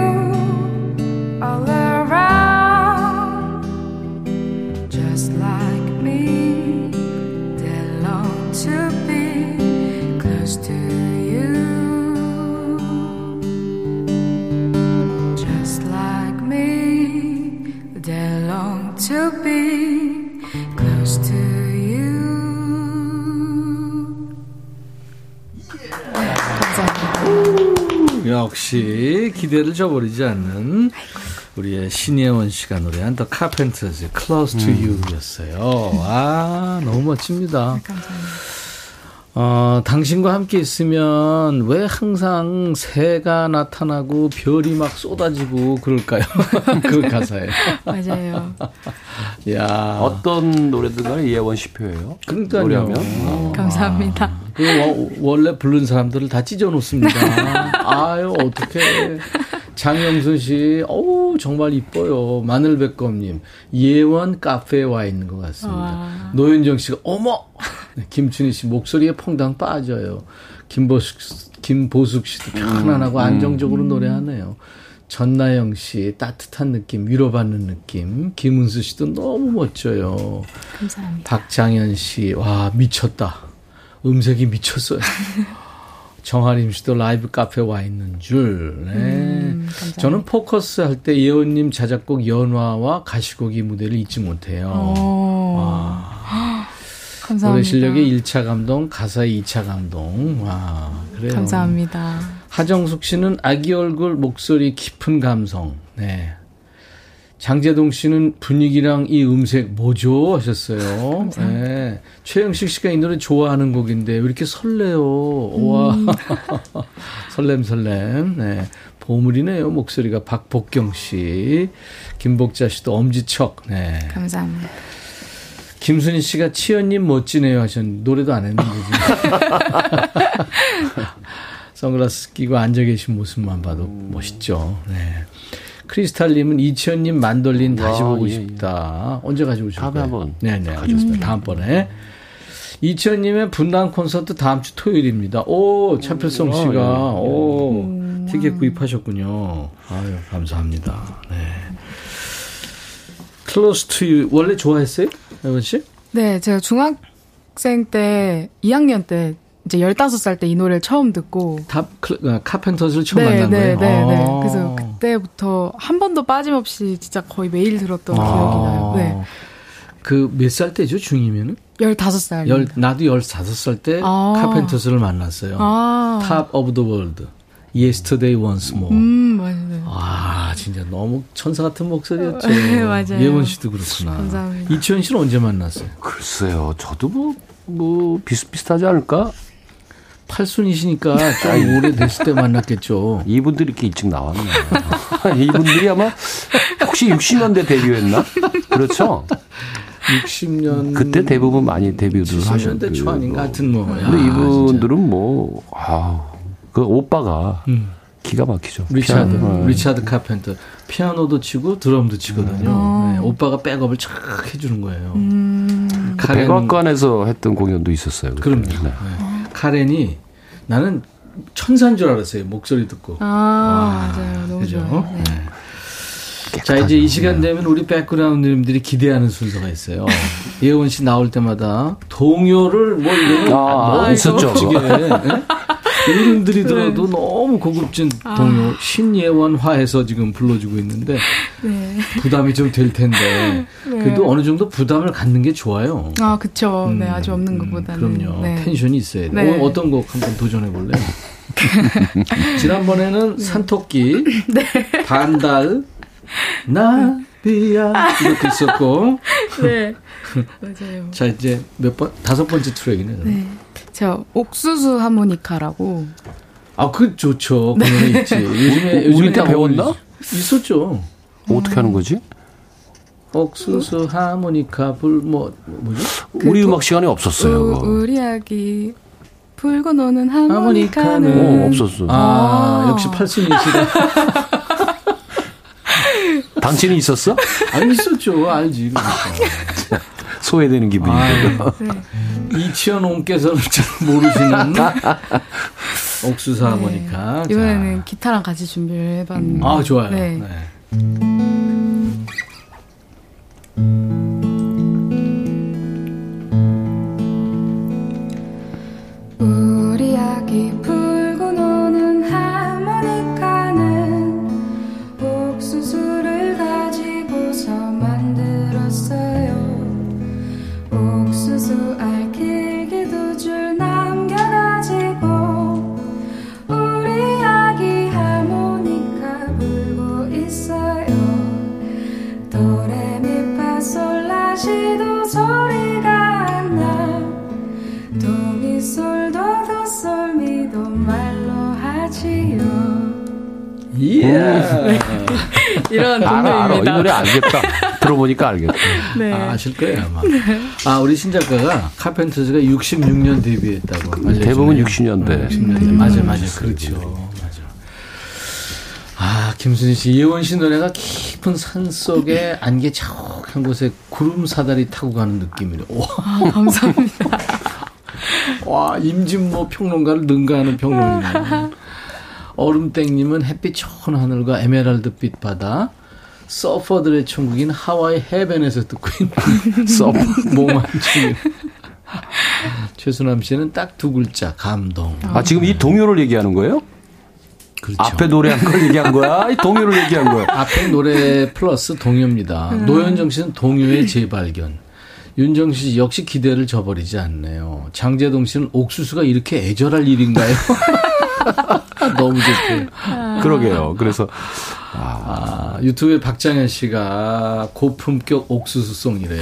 A: 역시 기대를 저버리지 않는 우리의 신예원 씨가 노래한 The Carpenters Close to You였어요. 아 너무 멋집니다. 어, 당신과 함께 있으면 왜 항상 새가 나타나고 별이 막 쏟아지고 그럴까요? 그 가사에.
Q: 맞아요.
A: 야
R: 어떤 노래든 간에 이혜원 씨 표예요.
A: 그러니까요.
R: 노래하면.
Q: 어. 감사합니다.
A: 그 워- 원래 부른 사람들을 다 찢어 놓습니다. 아유, 어떡해. 장영순 씨, 어우, 정말 이뻐요. 마늘백검님, 예원 카페에 와 있는 것 같습니다.
Q: 와.
A: 노현정 씨가, 어머! 네, 김춘희 씨, 목소리에 퐁당 빠져요. 김보숙, 김보숙 씨도 편안하고
R: 음,
A: 안정적으로
R: 음.
A: 노래하네요. 전나영 씨, 따뜻한 느낌, 위로받는 느낌. 김은수 씨도 너무 멋져요.
Q: 감사합니다.
A: 박장현 씨, 와, 미쳤다. 음색이 미쳤어요. 정하림 씨도 라이브 카페 와 있는 줄. 네.
Q: 음.
A: 저는 포커스 할 때 예원님 자작곡 연화와 가시곡이 무대를 잊지 못해요.
Q: 어. 감사합니다.
A: 노래 실력의 1차 감동, 가사의 2차 감동. 와, 그래요.
Q: 감사합니다.
A: 하정숙 씨는 아기 얼굴 목소리 깊은 감성. 네. 장재동 씨는 분위기랑 이 음색 뭐죠? 하셨어요. 네. 최영식 씨가 이 노래 좋아하는 곡인데 왜 이렇게 설레요? 와.
Q: 음.
A: 설렘 설렘. 네. 보물이네요. 목소리가 박복경 씨. 김복자 씨도 엄지척. 네.
Q: 감사합니다.
A: 김순희 씨가 치현님 멋지네요 하셨는데 노래도 안 했는데. 선글라스 끼고 앉아 계신 모습만 봐도 멋있죠. 네. 크리스탈님은 이치현님 만돌린 다시
R: 와,
A: 보고
R: 예,
A: 싶다. 언제 가지고 오실
R: 다음에
A: 거예요?
R: 한번
A: 네네 알겠습니다. 다음번에 이치현님의 분당 콘서트 다음 주 토요일입니다. 오 차필성
R: 아,
A: 씨가
R: 예, 예.
A: 오 티켓 구입하셨군요. 아유 감사합니다. 네. Close to you 원래 좋아했어요, 여원 씨?
Q: 네, 제가 중학생 때 2학년 때 이제 15살 때 이 노래를 처음 듣고
A: 탑 클- 어, 카펜터즈를 처음
Q: 네,
A: 만난
Q: 네,
A: 거예요.
Q: 네, 네.
A: 아.
Q: 그래서 그때부터 한 번도 빠짐없이 진짜 거의 매일 들었던
A: 아.
Q: 기억이 나요. 네.
A: 그 몇 살 때죠, 중이면은?
Q: 15살.
A: 열, 나도 15살 때
Q: 아.
A: 카펜터스를 만났어요.
Q: 아.
A: Top of the World. Yesterday Once More.
Q: 음, 맞아요.
A: 아, 진짜 너무 천사 같은 목소리였죠.
Q: 네, 맞아요.
A: 예원 씨도 그렇구나.
Q: 감사합니다.
A: 이치현 씨는 언제 만났어요?
R: 글쎄요, 저도 뭐, 뭐, 비슷비슷하지 않을까?
A: 팔순이시니까 좀 오래됐을 때 만났겠죠.
R: 이분들이 이렇게 일찍 나왔나. 이분들이 아마 혹시 60년대 데뷔했나? 그렇죠?
A: 60년.
R: 그때 대부분 많이 데뷔를
A: 70년대
R: 하셨는데.
A: 초 아닌가 하여튼 뭐. 야,
R: 근데 이분들은 뭐, 아우, 그 오빠가
A: 음.
R: 기가 막히죠.
A: 리차드,
R: 피아노.
A: 리차드 카펜터. 피아노도 치고 드럼도 치거든요.
Q: 음.
A: 네, 오빠가 백업을 쫙 해주는 거예요.
Q: 음.
R: 그 백악관에서 했던 공연도 있었어요. 그때.
A: 그럼요.
R: 네.
A: 네. 카렌이 나는 천사인 줄 알았어요. 목소리 듣고.
Q: 아, 맞아요. 너무
A: 그죠?
Q: 좋아요. 네.
A: 자, 이제 이 시간 되면 우리 백그라운드님들이 기대하는 순서가 있어요. 예원 씨 나올 때마다 동요를 뭐 이런
R: 아,
A: 너무
R: 있었죠.
A: 예? 이름 들이더라도 너무 고급진 동요 신예원화해서 지금 불러주고 있는데
Q: 네.
A: 부담이 좀 될 텐데
Q: 네.
A: 그래도 어느 정도 부담을 갖는 게 좋아요.
Q: 아, 그쵸.
A: 음,
Q: 네, 아주 없는 것보다는.
A: 그럼요.
Q: 네.
A: 텐션이 있어야 돼.
Q: 네.
A: 오늘 어떤 곡 한번 도전해 볼래요? 지난번에는 산토끼, 반달, 나비야 이것도 있었고.
Q: 네. 맞아요.
A: 자 이제 몇 번 다섯 번째 트랙이네. 요
Q: 네. 저 옥수수 하모니카라고.
A: 아, 그 좋죠. 그 노래 있지. 요즘에
R: 우리
A: 요즘에 때다
R: 배웠나?
A: 있었죠.
R: 어떻게 하는 거지?
A: 옥수수 하모니카 불뭐 뭐죠?
R: 우리 음악 시간에 없었어요.
Q: 우,
R: 그거.
Q: 우리 아기 불고 노는
A: 하모니카는
Q: 하모니카는.
R: 어, 없었어.
A: 아,
Q: 아.
A: 역시 팔순이시다.
R: 당신이 있었어?
A: 아니 있었죠. 알지. 그러니까.
R: 소외되는 기분이
A: 아,
R: 들고.
A: 이치현 옹께서는 잘 모르시는 옥수수 하모니카.
Q: 네. 이번에는 기타랑 같이 준비를 해봤는데.
A: 아 좋아요.
Q: 네.
A: 네.
R: 알겠다. 들어보니까 알겠다.
Q: 네.
A: 아, 아실 거예요 아마. 아 우리 신작가가 카펜터즈가 66년 데뷔했다고 알려주네요.
R: 대부분 60년대.
A: 60년대 맞아 맞아 그렇죠. 맞아. 아 김순희 씨 이혜원 씨 노래가 깊은 산 속에 안개 자욱한 곳에 구름 사다리 타고 가는 느낌이래. 와,
Q: 아, 감사합니다.
A: 와 임진모 평론가를 능가하는 평론이네. 얼음땡님은 햇빛 좋은 하늘과 에메랄드빛 바다. 서퍼들의 천국인 하와이 해변에서 듣고 있는 서퍼 몽환충. 최순남 씨는 딱 두 글자 감동.
R: 아, 지금 이 동요를 얘기하는 거예요?
A: 그렇죠.
R: 앞에 노래한 걸 얘기한 거야? 이 동요를 얘기한 거야?
A: 앞에 노래 플러스 동요입니다. 노현정 씨는 동요의 재발견. 윤정수 씨 역시 기대를 저버리지 않네요. 장재동 씨는 옥수수가 이렇게 애절할 일인가요? 너무 좋고요.
R: 그러게요. 그래서
A: 아, 유튜브에 박장현 씨가 고품격 옥수수송이래요.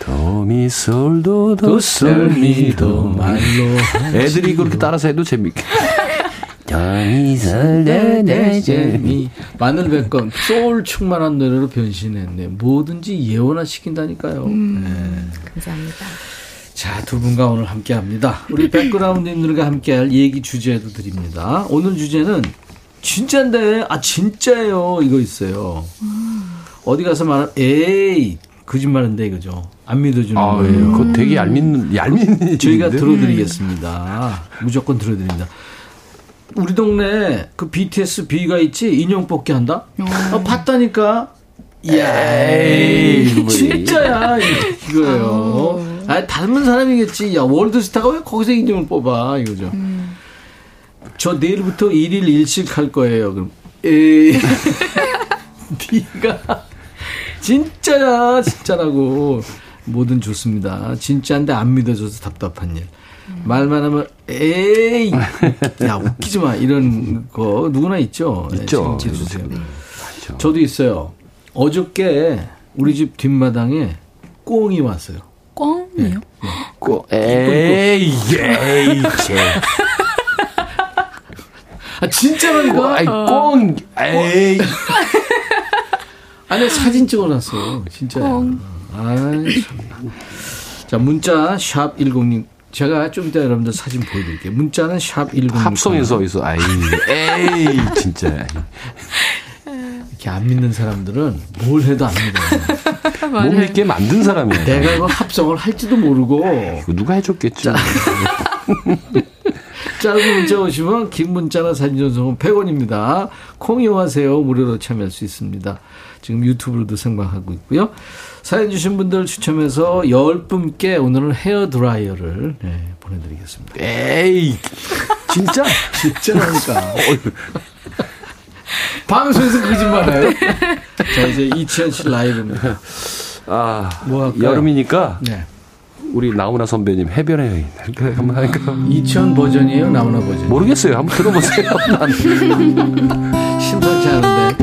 R: 도미 솔도 도솔미도
A: 말로
R: 애들이 그렇게 따라서 해도 재밌게.
A: 재미 마늘 백건 소울 충만한 노래로 변신했네. 뭐든지 예원화 시킨다니까요. 네.
Q: 감사합니다.
A: 자, 두 분과 오늘 함께 합니다. 우리 백그라운드님들과 함께 할 얘기 주제도 드립니다. 오늘 주제는 진짜인데, 아, 진짜예요. 이거 있어요. 어디 가서 말하면, 에이, 거짓말인데, 이거죠. 안 믿어주는
R: 아,
A: 거예요.
R: 예. 그거 되게 얄밉는, 얄밉는
A: 저희가
R: 얘기인데?
A: 들어드리겠습니다. 무조건 들어드립니다. 우리 동네 그 BTS B가 있지? 인형 뽑기 한다? 아, 봤다니까? 야,
R: 뭐,
A: 진짜야 이거예요. 아, 닮은 사람이겠지. 야, 월드스타가 왜 거기서 인형을 뽑아 이거죠. 저 내일부터 일일 일식 할 거예요. 그럼 에이, 네가 진짜야, 진짜라고. 뭐든 좋습니다. 진짜인데 안 믿어줘서 답답한 일. 말만 하면 에이, 야 웃기지 마 이런 거 누구나 있죠. 네,
R: 있죠.
A: 지금 주세요. 저도 있어요. 어저께 우리 집 뒷마당에 꽁이 왔어요.
Q: 꽁이요?
R: 꽁, 에이, 에이, 제.
A: 아 진짜라니까.
R: 아이, 꽁, 에이.
A: 아니 사진 찍어놨어. 진짜야. 아이, 참. 자 문자 샵 10님. 제가 좀 이따 여러분들 사진 보여드릴게요. 문자는 샵 1060.
R: 합성해서 있어. 아이, 에이, 진짜.
A: 이렇게 안 믿는 사람들은 뭘 해도 안 믿어요.
R: 못 믿게 만든 사람이야.
A: 내가 그 합성을 할지도 모르고.
R: 이거 누가 해줬겠죠.
A: 짧은 문자 오시면 긴 문자나 사진 전송은 100원입니다. 콩 이용하세요. 무료로 참여할 수 있습니다. 지금 유튜브로도 생방하고 있고요. 사연 주신 분들 추첨해서 10분께 오늘은 헤어 드라이어를 네, 보내드리겠습니다.
R: 에이, 진짜?
A: 진짜라니까. 방송에서 거짓말해요. 자, 이제 이치현 씨 라이브입니다.
R: 아,
A: 뭐 할까요?
R: 여름이니까.
A: 네.
R: 우리 나훈아 선배님 해변의 여인. 한번 하니까.
A: 이치현 버전이에요? 나훈아 버전?
R: 모르겠어요. 한번 들어보세요. 난.
A: 심상치 않은데.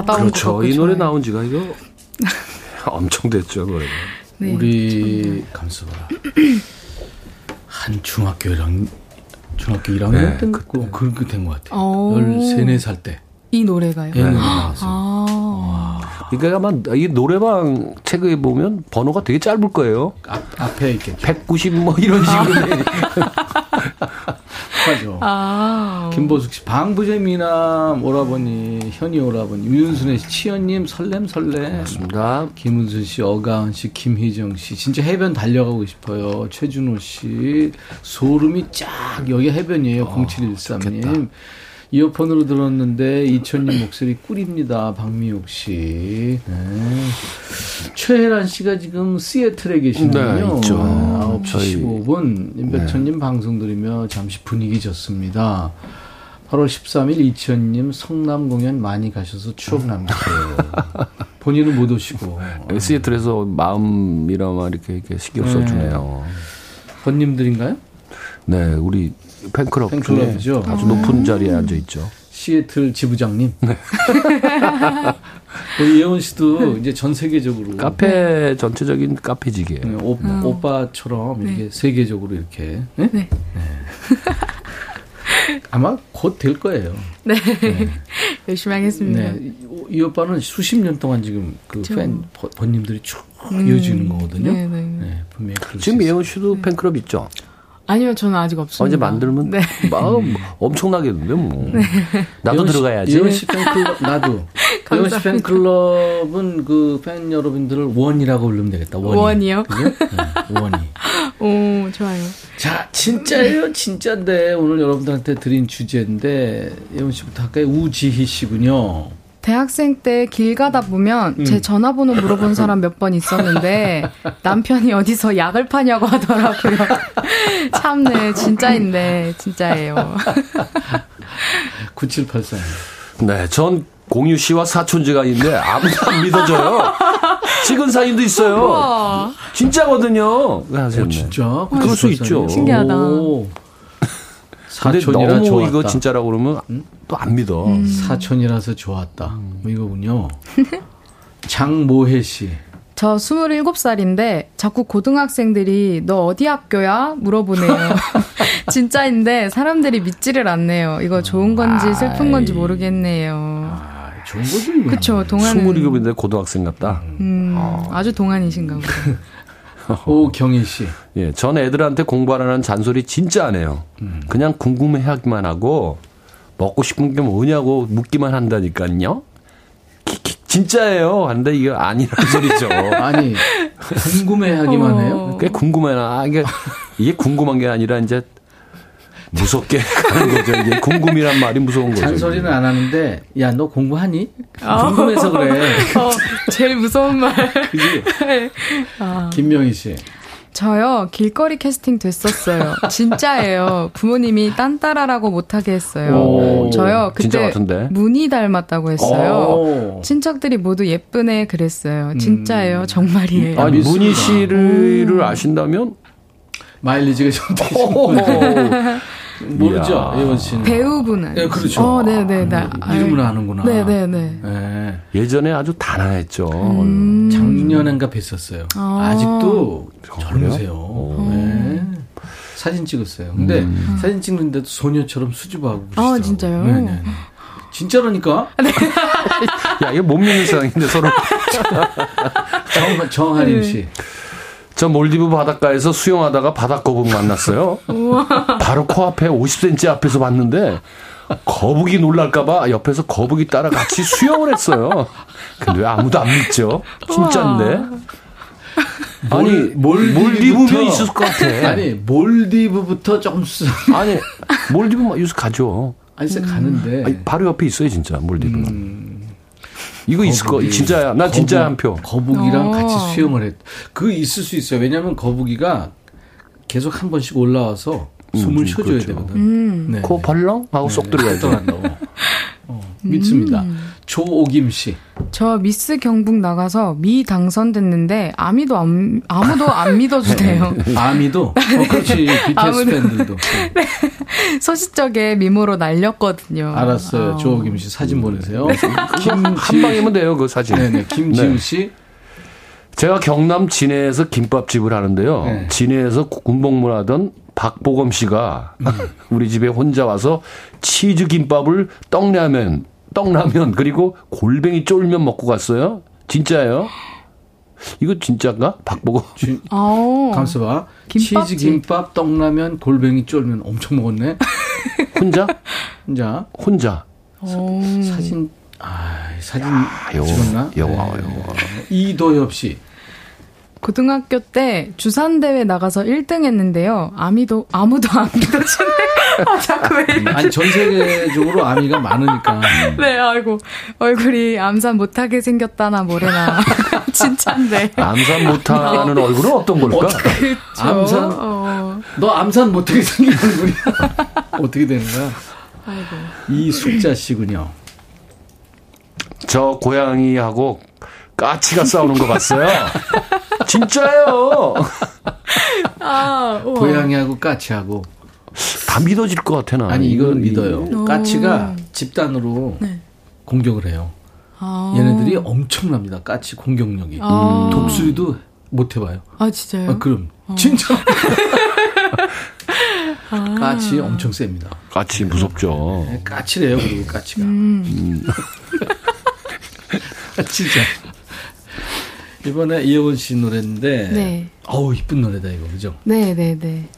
Q: 네. 네, 온것
R: 그렇죠.
Q: 같고
R: 이 노래
Q: 좋아요.
R: 나온 지가 이거 엄청 됐죠, 노래가.
Q: 네,
A: 우리 감수봐. 한 중학교 1학년, 중학교 1학년
R: 네,
A: 때 듣고 그렇게 된것 같아요.
Q: 어.
A: 13, 4살 때.
Q: 이 노래가요.
A: 이 노래 나왔어요.
Q: 아.
R: 그러니까 아마 이 노래방 책에 보면 번호가 되게 짧을 거예요.
A: 앞, 앞에 있겠죠.
R: 190 뭐 이런 식으로. 돼.
A: 맞아.
Q: 아.
A: 김보숙 씨, 방부제 미남 오라버니, 현이 오라버니, 유윤순의 씨, 치현님, 설렘 설렘.
R: 맞습니다.
A: 김은순 씨, 어가은 씨, 김희정 씨, 진짜 해변 달려가고 싶어요. 최준호 씨, 소름이 쫙 여기 해변이에요.
R: 어,
A: 0713님. 이어폰으로 들었는데 이천님 목소리 꿀입니다. 박미옥 씨. 네. 최혜란 씨가 지금 시애틀에 계시는군요.
R: 네, 있죠.
A: 9시
R: 저희-
A: 15분 임백천님 방송 들으며 잠시 분위기 좋습니다. 8월 13일 이천님 성남 공연 많이 가셔서 추억 남기세요. 본인은 못 오시고.
R: 시애틀에서 마음이라마 이렇게, 이렇게 신경
A: 네.
R: 써주네요.
A: 번님들인가요?
R: 네, 우리 팬클럽 중에
A: 팬클럽이죠.
R: 아주 높은 자리에 앉아 있죠.
A: 시애틀 지부장님. 우리 예원 씨도 이제 전 세계적으로
R: 카페 전체적인 카페직이에요.
A: 네, 오,
Q: 음.
A: 오빠처럼 이렇게
Q: 네.
A: 세계적으로 이렇게 네?
Q: 네.
A: 아마 곧 될 거예요.
Q: 네. 열심히 하겠습니다.
A: 네, 이, 이 오빠는 수십 년 동안 지금 그
Q: 저-
A: 팬 번님들이 쭉
Q: 음.
A: 이어지는 거거든요.
Q: 네, 네.
A: 네, 분명히
R: 지금. 예원 씨도 팬클럽 있죠?
Q: 아니요, 저는 아직 없습니다.
R: 언제 만들면
Q: 네.
R: 마음 엄청나겠는데 뭐. 나도
A: 예원 씨-
R: 들어가야지.
A: 예원 씨 팬클럽 나도 예원 씨
S: 감사합니다.
A: 팬클럽은 그 팬 여러분들을 원이라고 부르면 되겠다. 원이.
S: 원이요?
A: 그죠? 네, 원이.
S: 오, 좋아요.
A: 자, 진짜예요, 진짜인데 오늘 여러분들한테 드린 주제인데 예원 씨부터 할까요? 우지희 씨군요.
S: 대학생 때 길 가다 보면
A: 음.
S: 제 전화번호 물어본 사람 몇 번 있었는데 남편이 어디서 약을 파냐고 하더라고요. 참네, 진짜인데, 진짜예요.
A: 9784.
R: 네, 전 공유 씨와 사촌지가 있는데 아무도 안 믿어줘요. 찍은 사진도 있어요.
S: 우와.
R: 진짜거든요. 하셨네.
A: 진짜?
R: 그럴 수 있죠.
S: 신기하다.
R: 근데
A: 사촌이라
R: 너무
A: 좋았다.
R: 이거 진짜라고 그러면 또안 믿어.
S: 음.
A: 사촌이라서 좋았다. 뭐 이거군요. 장모혜 씨.
S: 저 27살인데 자꾸 고등학생들이 너 어디 학교야? 물어보네요. 진짜인데 사람들이 믿지를 않네요. 이거 좋은 건지 슬픈 건지 모르겠네요.
A: 좋은 거죠, 이거.
S: 그쵸, 동안은.
R: 27인데 고등학생 같다.
S: 음, 아주 동안이신가 보다.
A: 오경희 씨.
R: 예, 전 애들한테 공부하라는 잔소리 진짜 안 해요. 그냥 궁금해 하기만 하고 먹고 싶은 게 뭐냐고 묻기만 한다니까요. 진짜예요. 한데 이게 아니라는 소리죠.
A: 아니 궁금해 하기만
S: 어.
A: 해요.
R: 그게 궁금해나 아, 이게 이게 궁금한 게 아니라 이제 무섭게 가는 거죠. 이게 궁금이란 말이 무서운 거죠.
A: 잔소리는 안 하는데 야 너 공부하니?
S: 아.
A: 궁금해서 그래.
S: 어, 제일 무서운 말.
A: 그지?
S: 아.
A: 김명희 씨.
S: 저요, 길거리 캐스팅 됐었어요. 진짜예요. 부모님이 딴따라라고 못하게 했어요.
R: 오,
S: 저요,
R: 진짜
S: 그때? 문이 닮았다고 했어요.
R: 오.
S: 친척들이 모두 예쁘네 그랬어요. 진짜예요. 정말이에요.
R: 아니 문희 씨를 아신다면
A: 마일리지가 좀 되신
R: 오.
A: 모르죠. 예원 씨는.
S: 배우분은.
A: 네, 그렇죠.
S: 어, 네네. 네.
A: 이름을 아는구나.
S: 네네네.
A: 네.
R: 예전에 아주 단아했죠.
S: 음.
A: 작년엔가 뵀었어요.
S: 아.
A: 아직도
R: 그래요?
A: 젊으세요. 네. 사진 찍었어요. 근데
R: 음.
A: 사진 찍는데도 소녀처럼 수줍어하고
S: 아,
A: 그러시더라고요.
S: 진짜요?
A: 네네. 진짜라니까?
R: 야 이게 못 믿는 세상인데 서로.
A: 정, 정하림
S: 네.
A: 씨.
R: 저 몰디브 바닷가에서 수영하다가 바닷거북 만났어요. 바로 코앞에 50cm 앞에서 봤는데 거북이 놀랄까봐 옆에서 거북이 따라 같이 수영을 했어요. 근데 왜 아무도 안 믿죠? 진짜인데. 아니 몰디브면 있을 것 같아.
A: 아니 몰디브부터 조금 수.
R: 아니 몰디브 막 요새 가죠.
A: 아니 진짜 가는데.
R: 아니, 바로 옆에 있어요 진짜 몰디브는.
A: 음.
R: 이거 있을 거 진짜야. 나 진짜
A: 거북-
R: 한 표.
A: 거북이랑
S: 어.
A: 같이 수영을 했. 그 있을 수 있어요. 왜냐하면 거북이가 계속 한 번씩 올라와서 숨을
R: 음,
A: 쉬어줘야
R: 그렇죠.
A: 되거든.
S: 음.
A: 네.
R: 코 벌렁 하고 쏙 들어가야죠.
A: 믿습니다. 조오김 씨.
S: 저 미스 경북 나가서 미 당선됐는데 아미도 안, 아무도 안 믿어주네요.
A: 아미도. 어, 그렇지. BTS
S: 아무도.
A: 팬들도.
S: 소시적에 미모로 날렸거든요.
A: 알았어요.
S: 어.
A: 조오김 씨 사진 보내세요.
R: 한 방이면 돼요 그 사진.
A: 네네. 김지우
R: 네.
A: 씨.
R: 제가 경남 진해에서 김밥집을 하는데요.
A: 네.
R: 진해에서 군복무 하던 박보검 씨가
A: 음.
R: 우리 집에 혼자 와서 치즈 김밥을 떡라면, 떡라면 그리고 골뱅이 쫄면 먹고 갔어요. 진짜예요? 이거 진짜인가? 박보검.
S: 아오.
A: 감사봐.
S: 김밥집.
A: 치즈 김밥, 떡라면, 골뱅이 쫄면 엄청 먹었네.
R: 혼자?
A: 혼자.
R: 혼자.
S: 오.
A: 사진 아, 사진
R: 요,
A: 찍었나?
R: 요,
A: 네.
R: 요.
A: 이도엽 씨.
S: 고등학교 때 주산 대회 나가서 1등 했는데요. 아미도 아무도 안 믿어주네. 아 자꾸 왜 이래?
A: 아니 전 세계적으로 아미가 많으니까.
S: 네, 아이고 얼굴이 암산 못하게 생겼다나 뭐래나 진짜인데.
R: 암산 못하는 얼굴은 어떤 걸까?
S: 그쵸?
A: 암산?
S: 어.
A: 너 암산 못하게 생긴 얼굴이야. 어떻게 되는 거야?
S: 아이고.
A: 이 숙자 씨군요.
R: 저 고양이하고 까치가 싸우는 거 봤어요? 진짜요?
S: 아, 우와.
A: 고양이하고 까치하고.
R: 다 믿어질 것 같아, 나.
A: 아니 이건 믿어요.
S: 오.
A: 까치가 집단으로
S: 네.
A: 공격을 해요.
S: 아.
A: 얘네들이 엄청납니다. 까치 공격력이.
S: 아.
A: 독수리도 못 해봐요.
S: 아 진짜요?
A: 아, 그럼
S: 어.
A: 진짜
S: 아.
A: 까치 엄청 셉니다.
R: 까치 무섭죠.
A: 네, 까치래요 그리고 까치가.
S: 음.
A: 진짜. 이번에 이혜원 씨 노래인데.
S: 네.
A: 어우 이쁜 노래다 이거 그죠?
S: 네, 네, 네.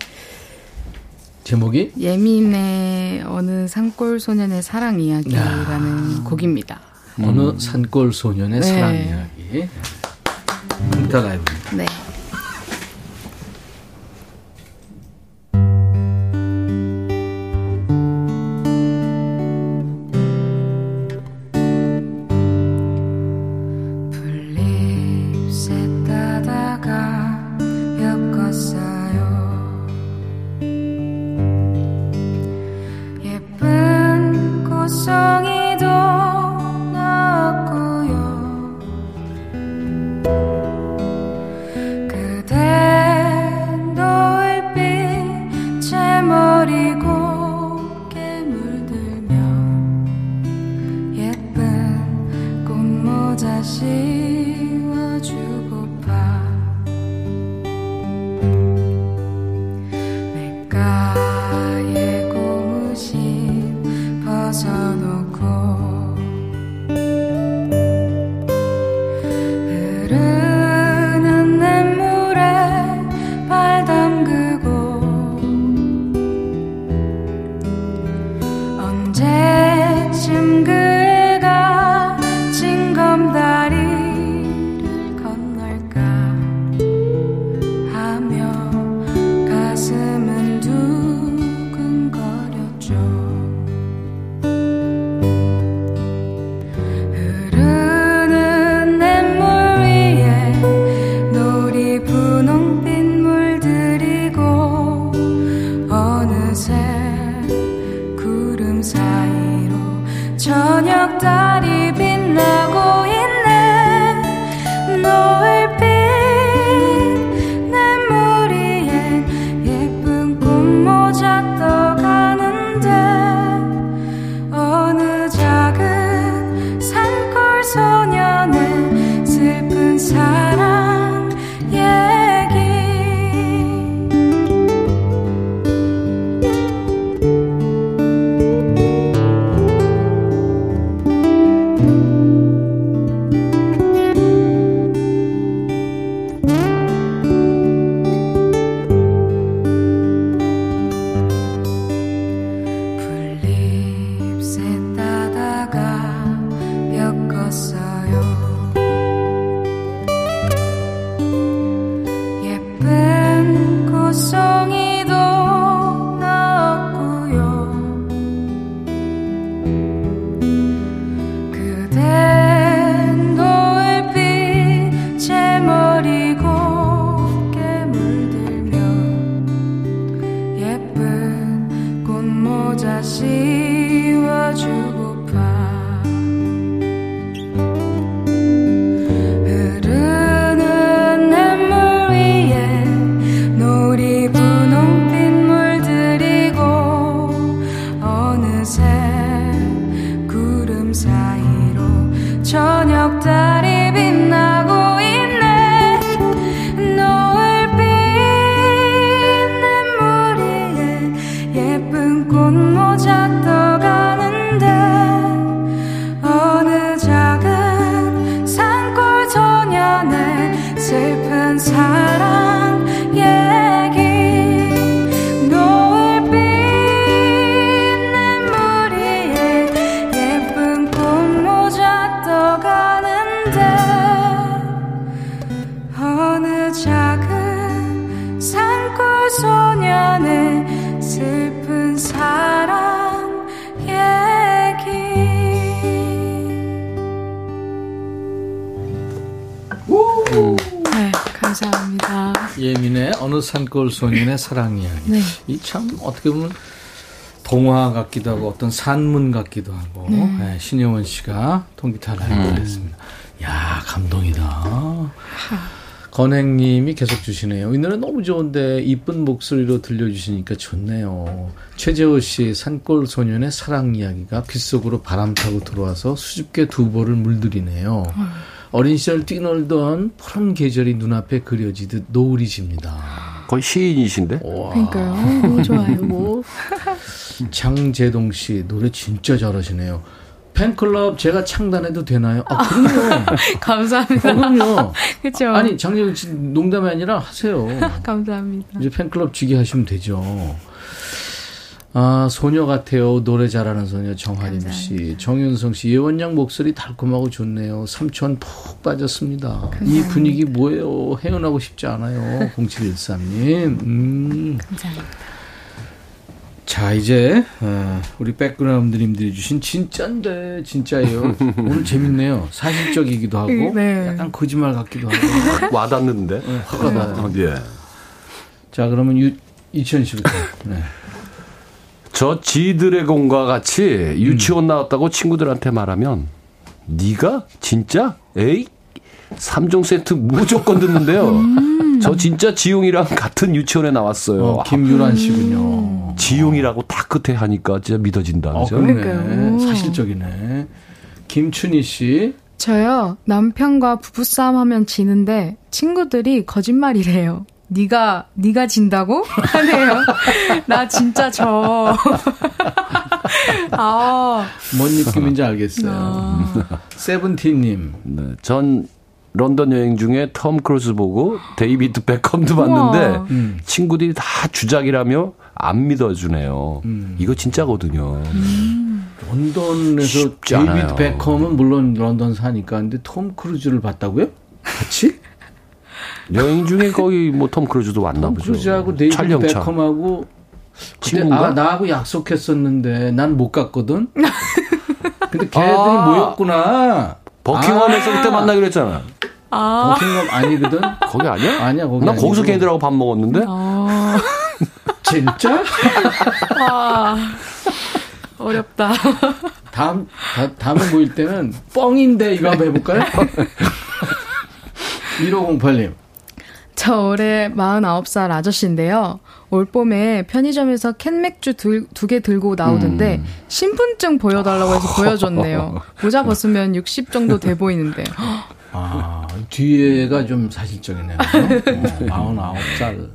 A: 제목이
S: 예민의 어느 산골 소년의 사랑 이야기라는 곡입니다.
A: 어느 산골 소년의
S: 네.
A: 사랑 이야기. 공타 라이브입니다.
S: 네.
Q: 벗어 저녁 산골 소년의 사랑
A: 이야기.
S: 네.
A: 이참 어떻게 보면 동화 같기도 하고 어떤 산문 같기도 하고
S: 네.
A: 네, 신혜원 씨가 통기타 라이브를
R: 음.
A: 했습니다. 야 감동이다. 건행님이 계속 주시네요. 이 노래 너무 좋은데 이쁜 목소리로 들려주시니까 좋네요. 최재호 씨 산골 소년의 사랑 이야기가 빗속으로 바람 타고 들어와서 수줍게 두 볼을 물들이네요. 어린 시절 뛰놀던 푸른 계절이 눈앞에 그려지듯 노을이 집니다.
R: 거의 시인이신데?
S: 그러니까요. 너무 좋아요. 뭐.
A: 장재동 씨 노래 진짜 잘하시네요. 팬클럽 제가 창단해도 되나요? 아, 그럼요.
S: 감사합니다.
A: 어, 그럼요.
S: 그렇죠.
A: 아니, 장재동 씨 농담이 아니라 하세요.
S: 감사합니다.
A: 이제 팬클럽 주게 하시면 되죠. 아, 소녀 같아요. 노래 잘하는 소녀 정하림 씨. 정윤성 씨. 예원양 목소리 달콤하고 좋네요. 삼촌 푹 빠졌습니다. 이 분위기 뭐예요? 헤어나고 싶지 않아요. 0713님. 음.
S: 감사합니다.
A: 자, 이제, 어, 우리 백그라운드님들이 주신 진짠데, 진짜예요. 오늘 재밌네요. 사실적이기도 하고,
S: 네.
A: 약간 거짓말 같기도 하고.
R: 와닿는데.
A: 화가 나요.
R: 예.
A: 자, 그러면 유, 이천 씨부터. 네.
R: 저 지드래곤과 같이 유치원 나왔다고 친구들한테 말하면 네가 진짜 에이 3종 세트 무조건 듣는데요. 저 진짜 지용이랑 같은 유치원에 나왔어요.
A: 어, 김유란 씨군요.
R: 지용이라고 다 끝에 하니까 진짜 믿어진다.
A: 어,
R: 그죠?
A: 그러네. 사실적이네. 김춘희 씨.
S: 저요 남편과 부부싸움 하면 지는데 친구들이 거짓말이래요. 네가 네가 진다고 하네요. 나 진짜 져. 아,
A: 뭔 느낌인지 알겠어요. 세븐틴님.
R: 네, 전 런던 여행 중에 톰 크루즈 보고 데이비드 베컴도 봤는데.
A: 음.
R: 친구들이 다 주작이라며 안 믿어주네요.
A: 음.
R: 이거 진짜거든요.
A: 런던에서
R: 쉽지
A: 데이비드. 베컴은 물론 런던 사니까 근데 톰 크루즈를 봤다고요? 같이?
R: 여행 중에 거의 뭐 톰 크루즈도 왔나
A: 톰
R: 보죠.
A: 크루즈하고. 베컴하고 그때
R: 친구인가?
A: 아, 나하고 약속했었는데 난 못 갔거든. 근데 걔들이
R: 아.
A: 모였구나.
R: 버킹엄에서
A: 아.
R: 그때 만나기로 했잖아.
S: 아,
A: 버킹엄 아니거든.
R: 거기 아니야?
A: 아니야 거기.
R: 나 거기서
A: 아니고.
R: 걔네들하고 밥 먹었는데.
S: 아,
A: 진짜?
S: 아, 어렵다.
A: 다음 다, 다음에 모일 때는 뻥인데 이거 한번 해볼까요? 1508님.
S: 저 올해 49살 아저씨인데요. 올 봄에 편의점에서 캔 맥주 두 개 들고 나오던데
A: 음.
S: 신분증 보여달라고 해서 보여줬네요. 모자 벗으면 60 정도 돼 보이는데.
A: 아, 뒤에가 좀 사실적이네요. 어, 49살.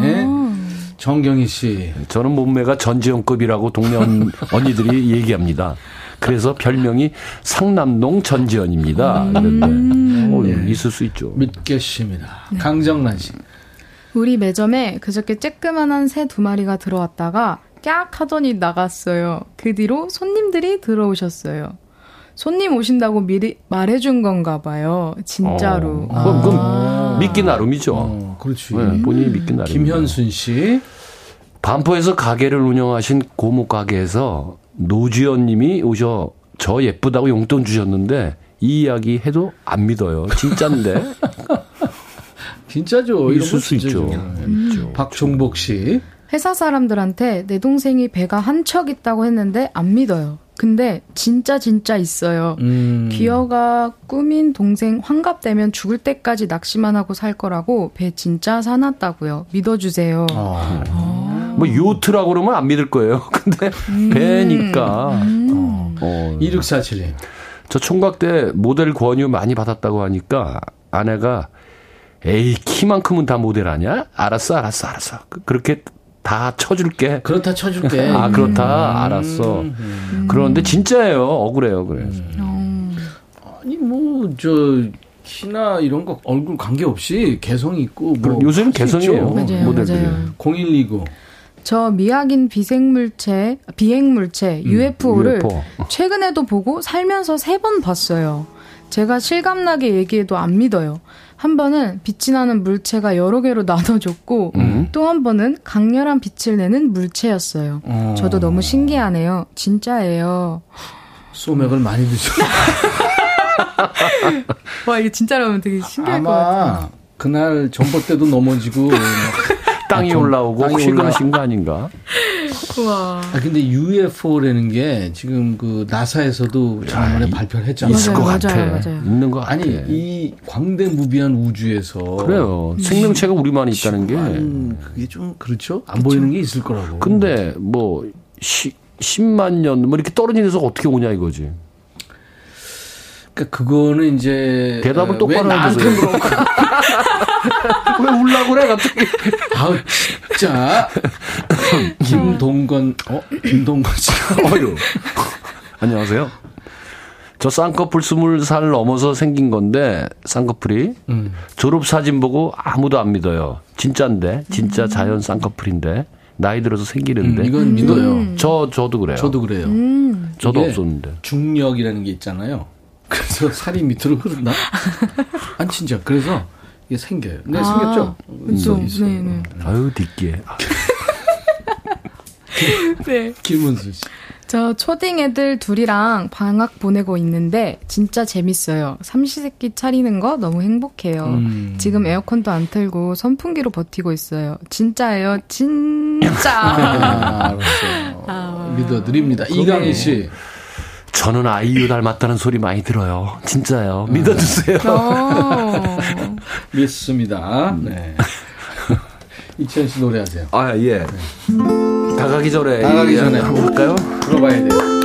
A: 네. 정경희 씨.
R: 저는 몸매가 전지현급이라고 동네 언, 언니들이 얘기합니다. 그래서 별명이 상남동 전지현입니다. 그런데 어, 있을 수 있죠.
A: 믿겠습니다. 강정란 씨.
S: 우리 매점에 그저께 쬐끄만한 새 두 마리가 들어왔다가 깍 하더니 나갔어요. 그 뒤로 손님들이 들어오셨어요. 손님 오신다고 미리 말해준 건가 봐요. 진짜로.
R: 어, 그럼, 그럼
S: 아.
R: 믿기 나름이죠.
A: 어, 그렇지.
R: 네, 본인이 믿기 나름.
A: 김현순 씨.
R: 반포에서 가게를 운영하신 고모 가게에서 노주연 님이 오셔 저 예쁘다고 용돈 주셨는데 이 이야기 해도 안 믿어요. 진짠데.
A: 진짜죠.
R: 있을 거수
A: 진짜
R: 있죠.
A: 중요해요. 박종복 씨.
S: 회사 사람들한테 내 동생이 배가 한 척 있다고 했는데 안 믿어요. 근데 진짜 진짜 있어요.
A: 음.
S: 기어가 꾸민 동생 환갑되면 죽을 때까지 낚시만 하고 살 거라고 배 진짜 사놨다고요. 믿어주세요.
A: 아.
R: 뭐 요트라고 그러면 안 믿을 거예요. 근데 배니까. 어.
A: 2647님.
R: 저 총각 때 모델 권유 많이 받았다고 하니까 아내가 에이 키만큼은 다 모델 아니야? 알았어 알았어 알았어 그- 그렇게 다 쳐줄게
A: 그렇다 쳐줄게.
R: 아 그렇다
A: 음.
R: 알았어 그런데 진짜예요 억울해요 그래서
A: 아니 뭐저 키나 이런 거 얼굴 관계 없이 개성 있고 뭐 할수
R: 개성이에요, 모델들이.
S: 맞아요.
A: 0129.
S: 저 미확인 비생물체, 비행물체
A: 음,
S: UFO를
R: UFO.
S: 최근에도 보고 살면서 세 번 봤어요. 제가 실감나게 얘기해도 안 믿어요. 한 번은 빛이 나는 물체가 여러 개로 나눠졌고
R: 음.
S: 또한 번은 강렬한 빛을 내는 물체였어요.
A: 어.
S: 저도 너무 신기하네요. 진짜예요.
A: 소맥을 많이 드셔.
S: 와 이게 진짜라면 되게 신기할 것 같아요.
A: 아마 그날 전봇대도 넘어지고 막
R: 땅이
A: 아, 좀
R: 올라오고
A: 땅이
R: 혹시
A: 올라-
R: 그러신 거 아닌가
S: 우와.
A: 아 근데 UFO라는 게 지금 그 나사에서도 지난번에 발표를 했잖아요.
R: 있을 것 같아
S: 맞아요, 맞아요.
R: 있는 것 같아
A: 아니 이 광대무비한 우주에서
R: 그래요 생명체가 우리만 있다는 게
A: 음, 그게 좀 그렇죠? 안 보이는 게 있을 거라고.
R: 근데 뭐 시, 10만 년 뭐 이렇게 떨어진 데서 어떻게 오냐 이거지
A: 그러니까 그거는 이제
R: 대답을
A: 어,
R: 똑바로
A: 왜 나한테
R: 해주세요.
A: 물어봐?
R: 왜 울라고 그래 갑자기
A: 아우 진짜 김동건 어 김동건 씨가
R: 어휴. 안녕하세요. 저 쌍꺼풀 스물 살 넘어서 생긴 건데 쌍꺼풀이
A: 음.
R: 졸업 사진 보고 아무도 안 믿어요. 진짜인데 진짜 자연 쌍꺼풀인데
A: 나이 들어서 생기는데.
R: 음, 이건 믿어요.
A: 저 저도 그래요.
R: 저도 그래요.
S: 음.
A: 저도 없었는데.
R: 중력이라는 게 있잖아요. 그래서 살이 밑으로 흐른다? 아니, 진짜. 그래서 이게 생겨요. 네,
S: 아,
R: 생겼죠?
S: 그쵸.
R: 있어.
S: 네, 네.
A: 아유 뒷기에.
S: 네.
R: 김은수 씨.
S: 저 초딩 애들 둘이랑 방학 보내고 있는데 진짜 재밌어요. 삼시세끼 차리는 거 너무 행복해요.
R: 음.
S: 지금 에어컨도 안 틀고 선풍기로 버티고 있어요. 진짜예요. 진짜.
R: 아, 알았어요. 믿어드립니다. 이강희 씨.
A: 저는 아이유 닮았다는 소리 많이 들어요. 진짜요. 믿어주세요.
S: 어.
R: 믿습니다. 네. 이치현 씨 노래하세요.
A: 아 예. 다가기 전에
R: 나가기 전에
A: 한번 할까요?
R: 들어봐야 돼요.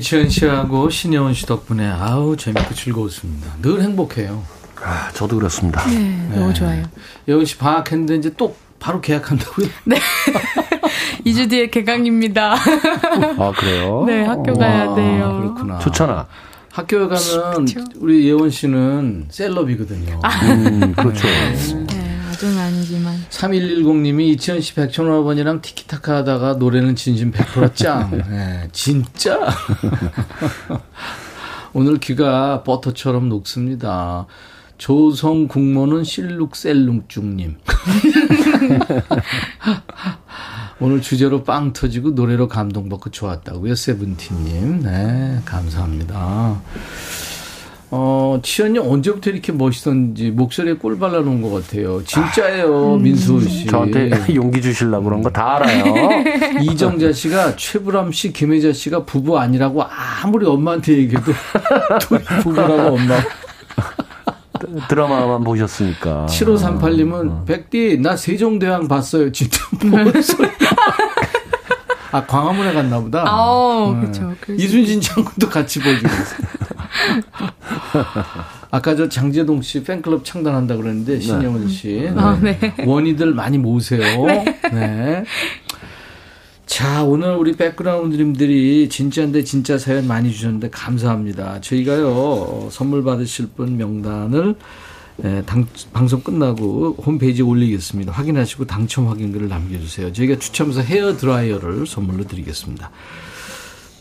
A: 이치현 씨하고 신여원 씨 덕분에 아우 재밌고 즐거웠습니다. 늘 행복해요.
R: 아, 저도 그렇습니다.
S: 네, 너무 좋아요.
A: 여원 씨 방학했는데 이제 또 바로 계약한다고요?
S: 네. 2주 뒤에 개강입니다.
R: 아, 그래요?
S: 네, 학교 가야 돼요.
A: 그렇구나.
R: 좋잖아.
A: 학교에 가면 우리 예원 씨는 셀럽이거든요.
R: 음, 그렇죠.
S: 네, 아주는 아니지만.
A: 3110님이 이치현 씨 백천오라버니랑 티키타카 하다가 노래는 진심 100% 짱. 네, 진짜? 오늘 귀가 버터처럼 녹습니다. 조성 국모는 실룩셀룩중님. 오늘 주제로 빵 터지고 노래로 감동받고 좋았다고요. 세븐틴님. 네, 감사합니다. 어, 치현이 언제부터 이렇게 멋있었는지 목소리에 꿀 발라놓은 것 같아요. 진짜예요, 민수 씨.
R: 저한테 용기 주시려고 그런 거 다 알아요.
A: 이정자 씨가 최불암 씨, 김혜자 씨가 부부 아니라고 아무리 엄마한테 얘기해도 부부라고 엄마.
R: 드라마만 보셨으니까.
A: 7538님은 백디 나 세종대왕 봤어요. 진짜 뭔 소리. 아 광화문에 갔나 보다.
S: 아우,
A: 네.
S: 그쵸. 수
A: 이순신 장군도 같이 보여주고 있어요. 아까 저 장재동 씨 팬클럽 창단한다 그랬는데 신영은 씨
S: 아, 네.
A: 원희들 많이 모으세요. 네. 자, 오늘 우리 백그라운드님들이 진짜인데 진짜 사연 많이 주셨는데 감사합니다. 저희가요, 어, 선물 받으실 분 명단을 예, 당, 방송 끝나고 홈페이지에 올리겠습니다. 확인하시고 당첨 확인글을 남겨주세요. 저희가 추첨해서 헤어 드라이어를 선물로 드리겠습니다.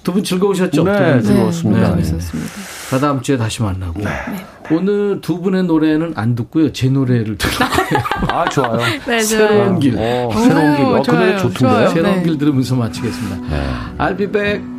A: 두 분 즐거우셨죠?
R: 네,
A: 두 분?
R: 즐거웠습니다.
A: 네, 네.
S: 재밌었습니다.
A: 다 다음 주에 다시 만나고. 오늘 두 분의 노래는 안 듣고요. 제 노래를 들을 거예요.
R: 아, 좋아요.
S: 네,
A: 새로운 길.
R: 어, 새로운 길. 어, 그 노래
S: 좋아요,
R: 좋던데요?
S: 좋아요.
A: 새로운
S: 네.
A: 길 들으면서 마치겠습니다.
R: 네.
A: I'll be back.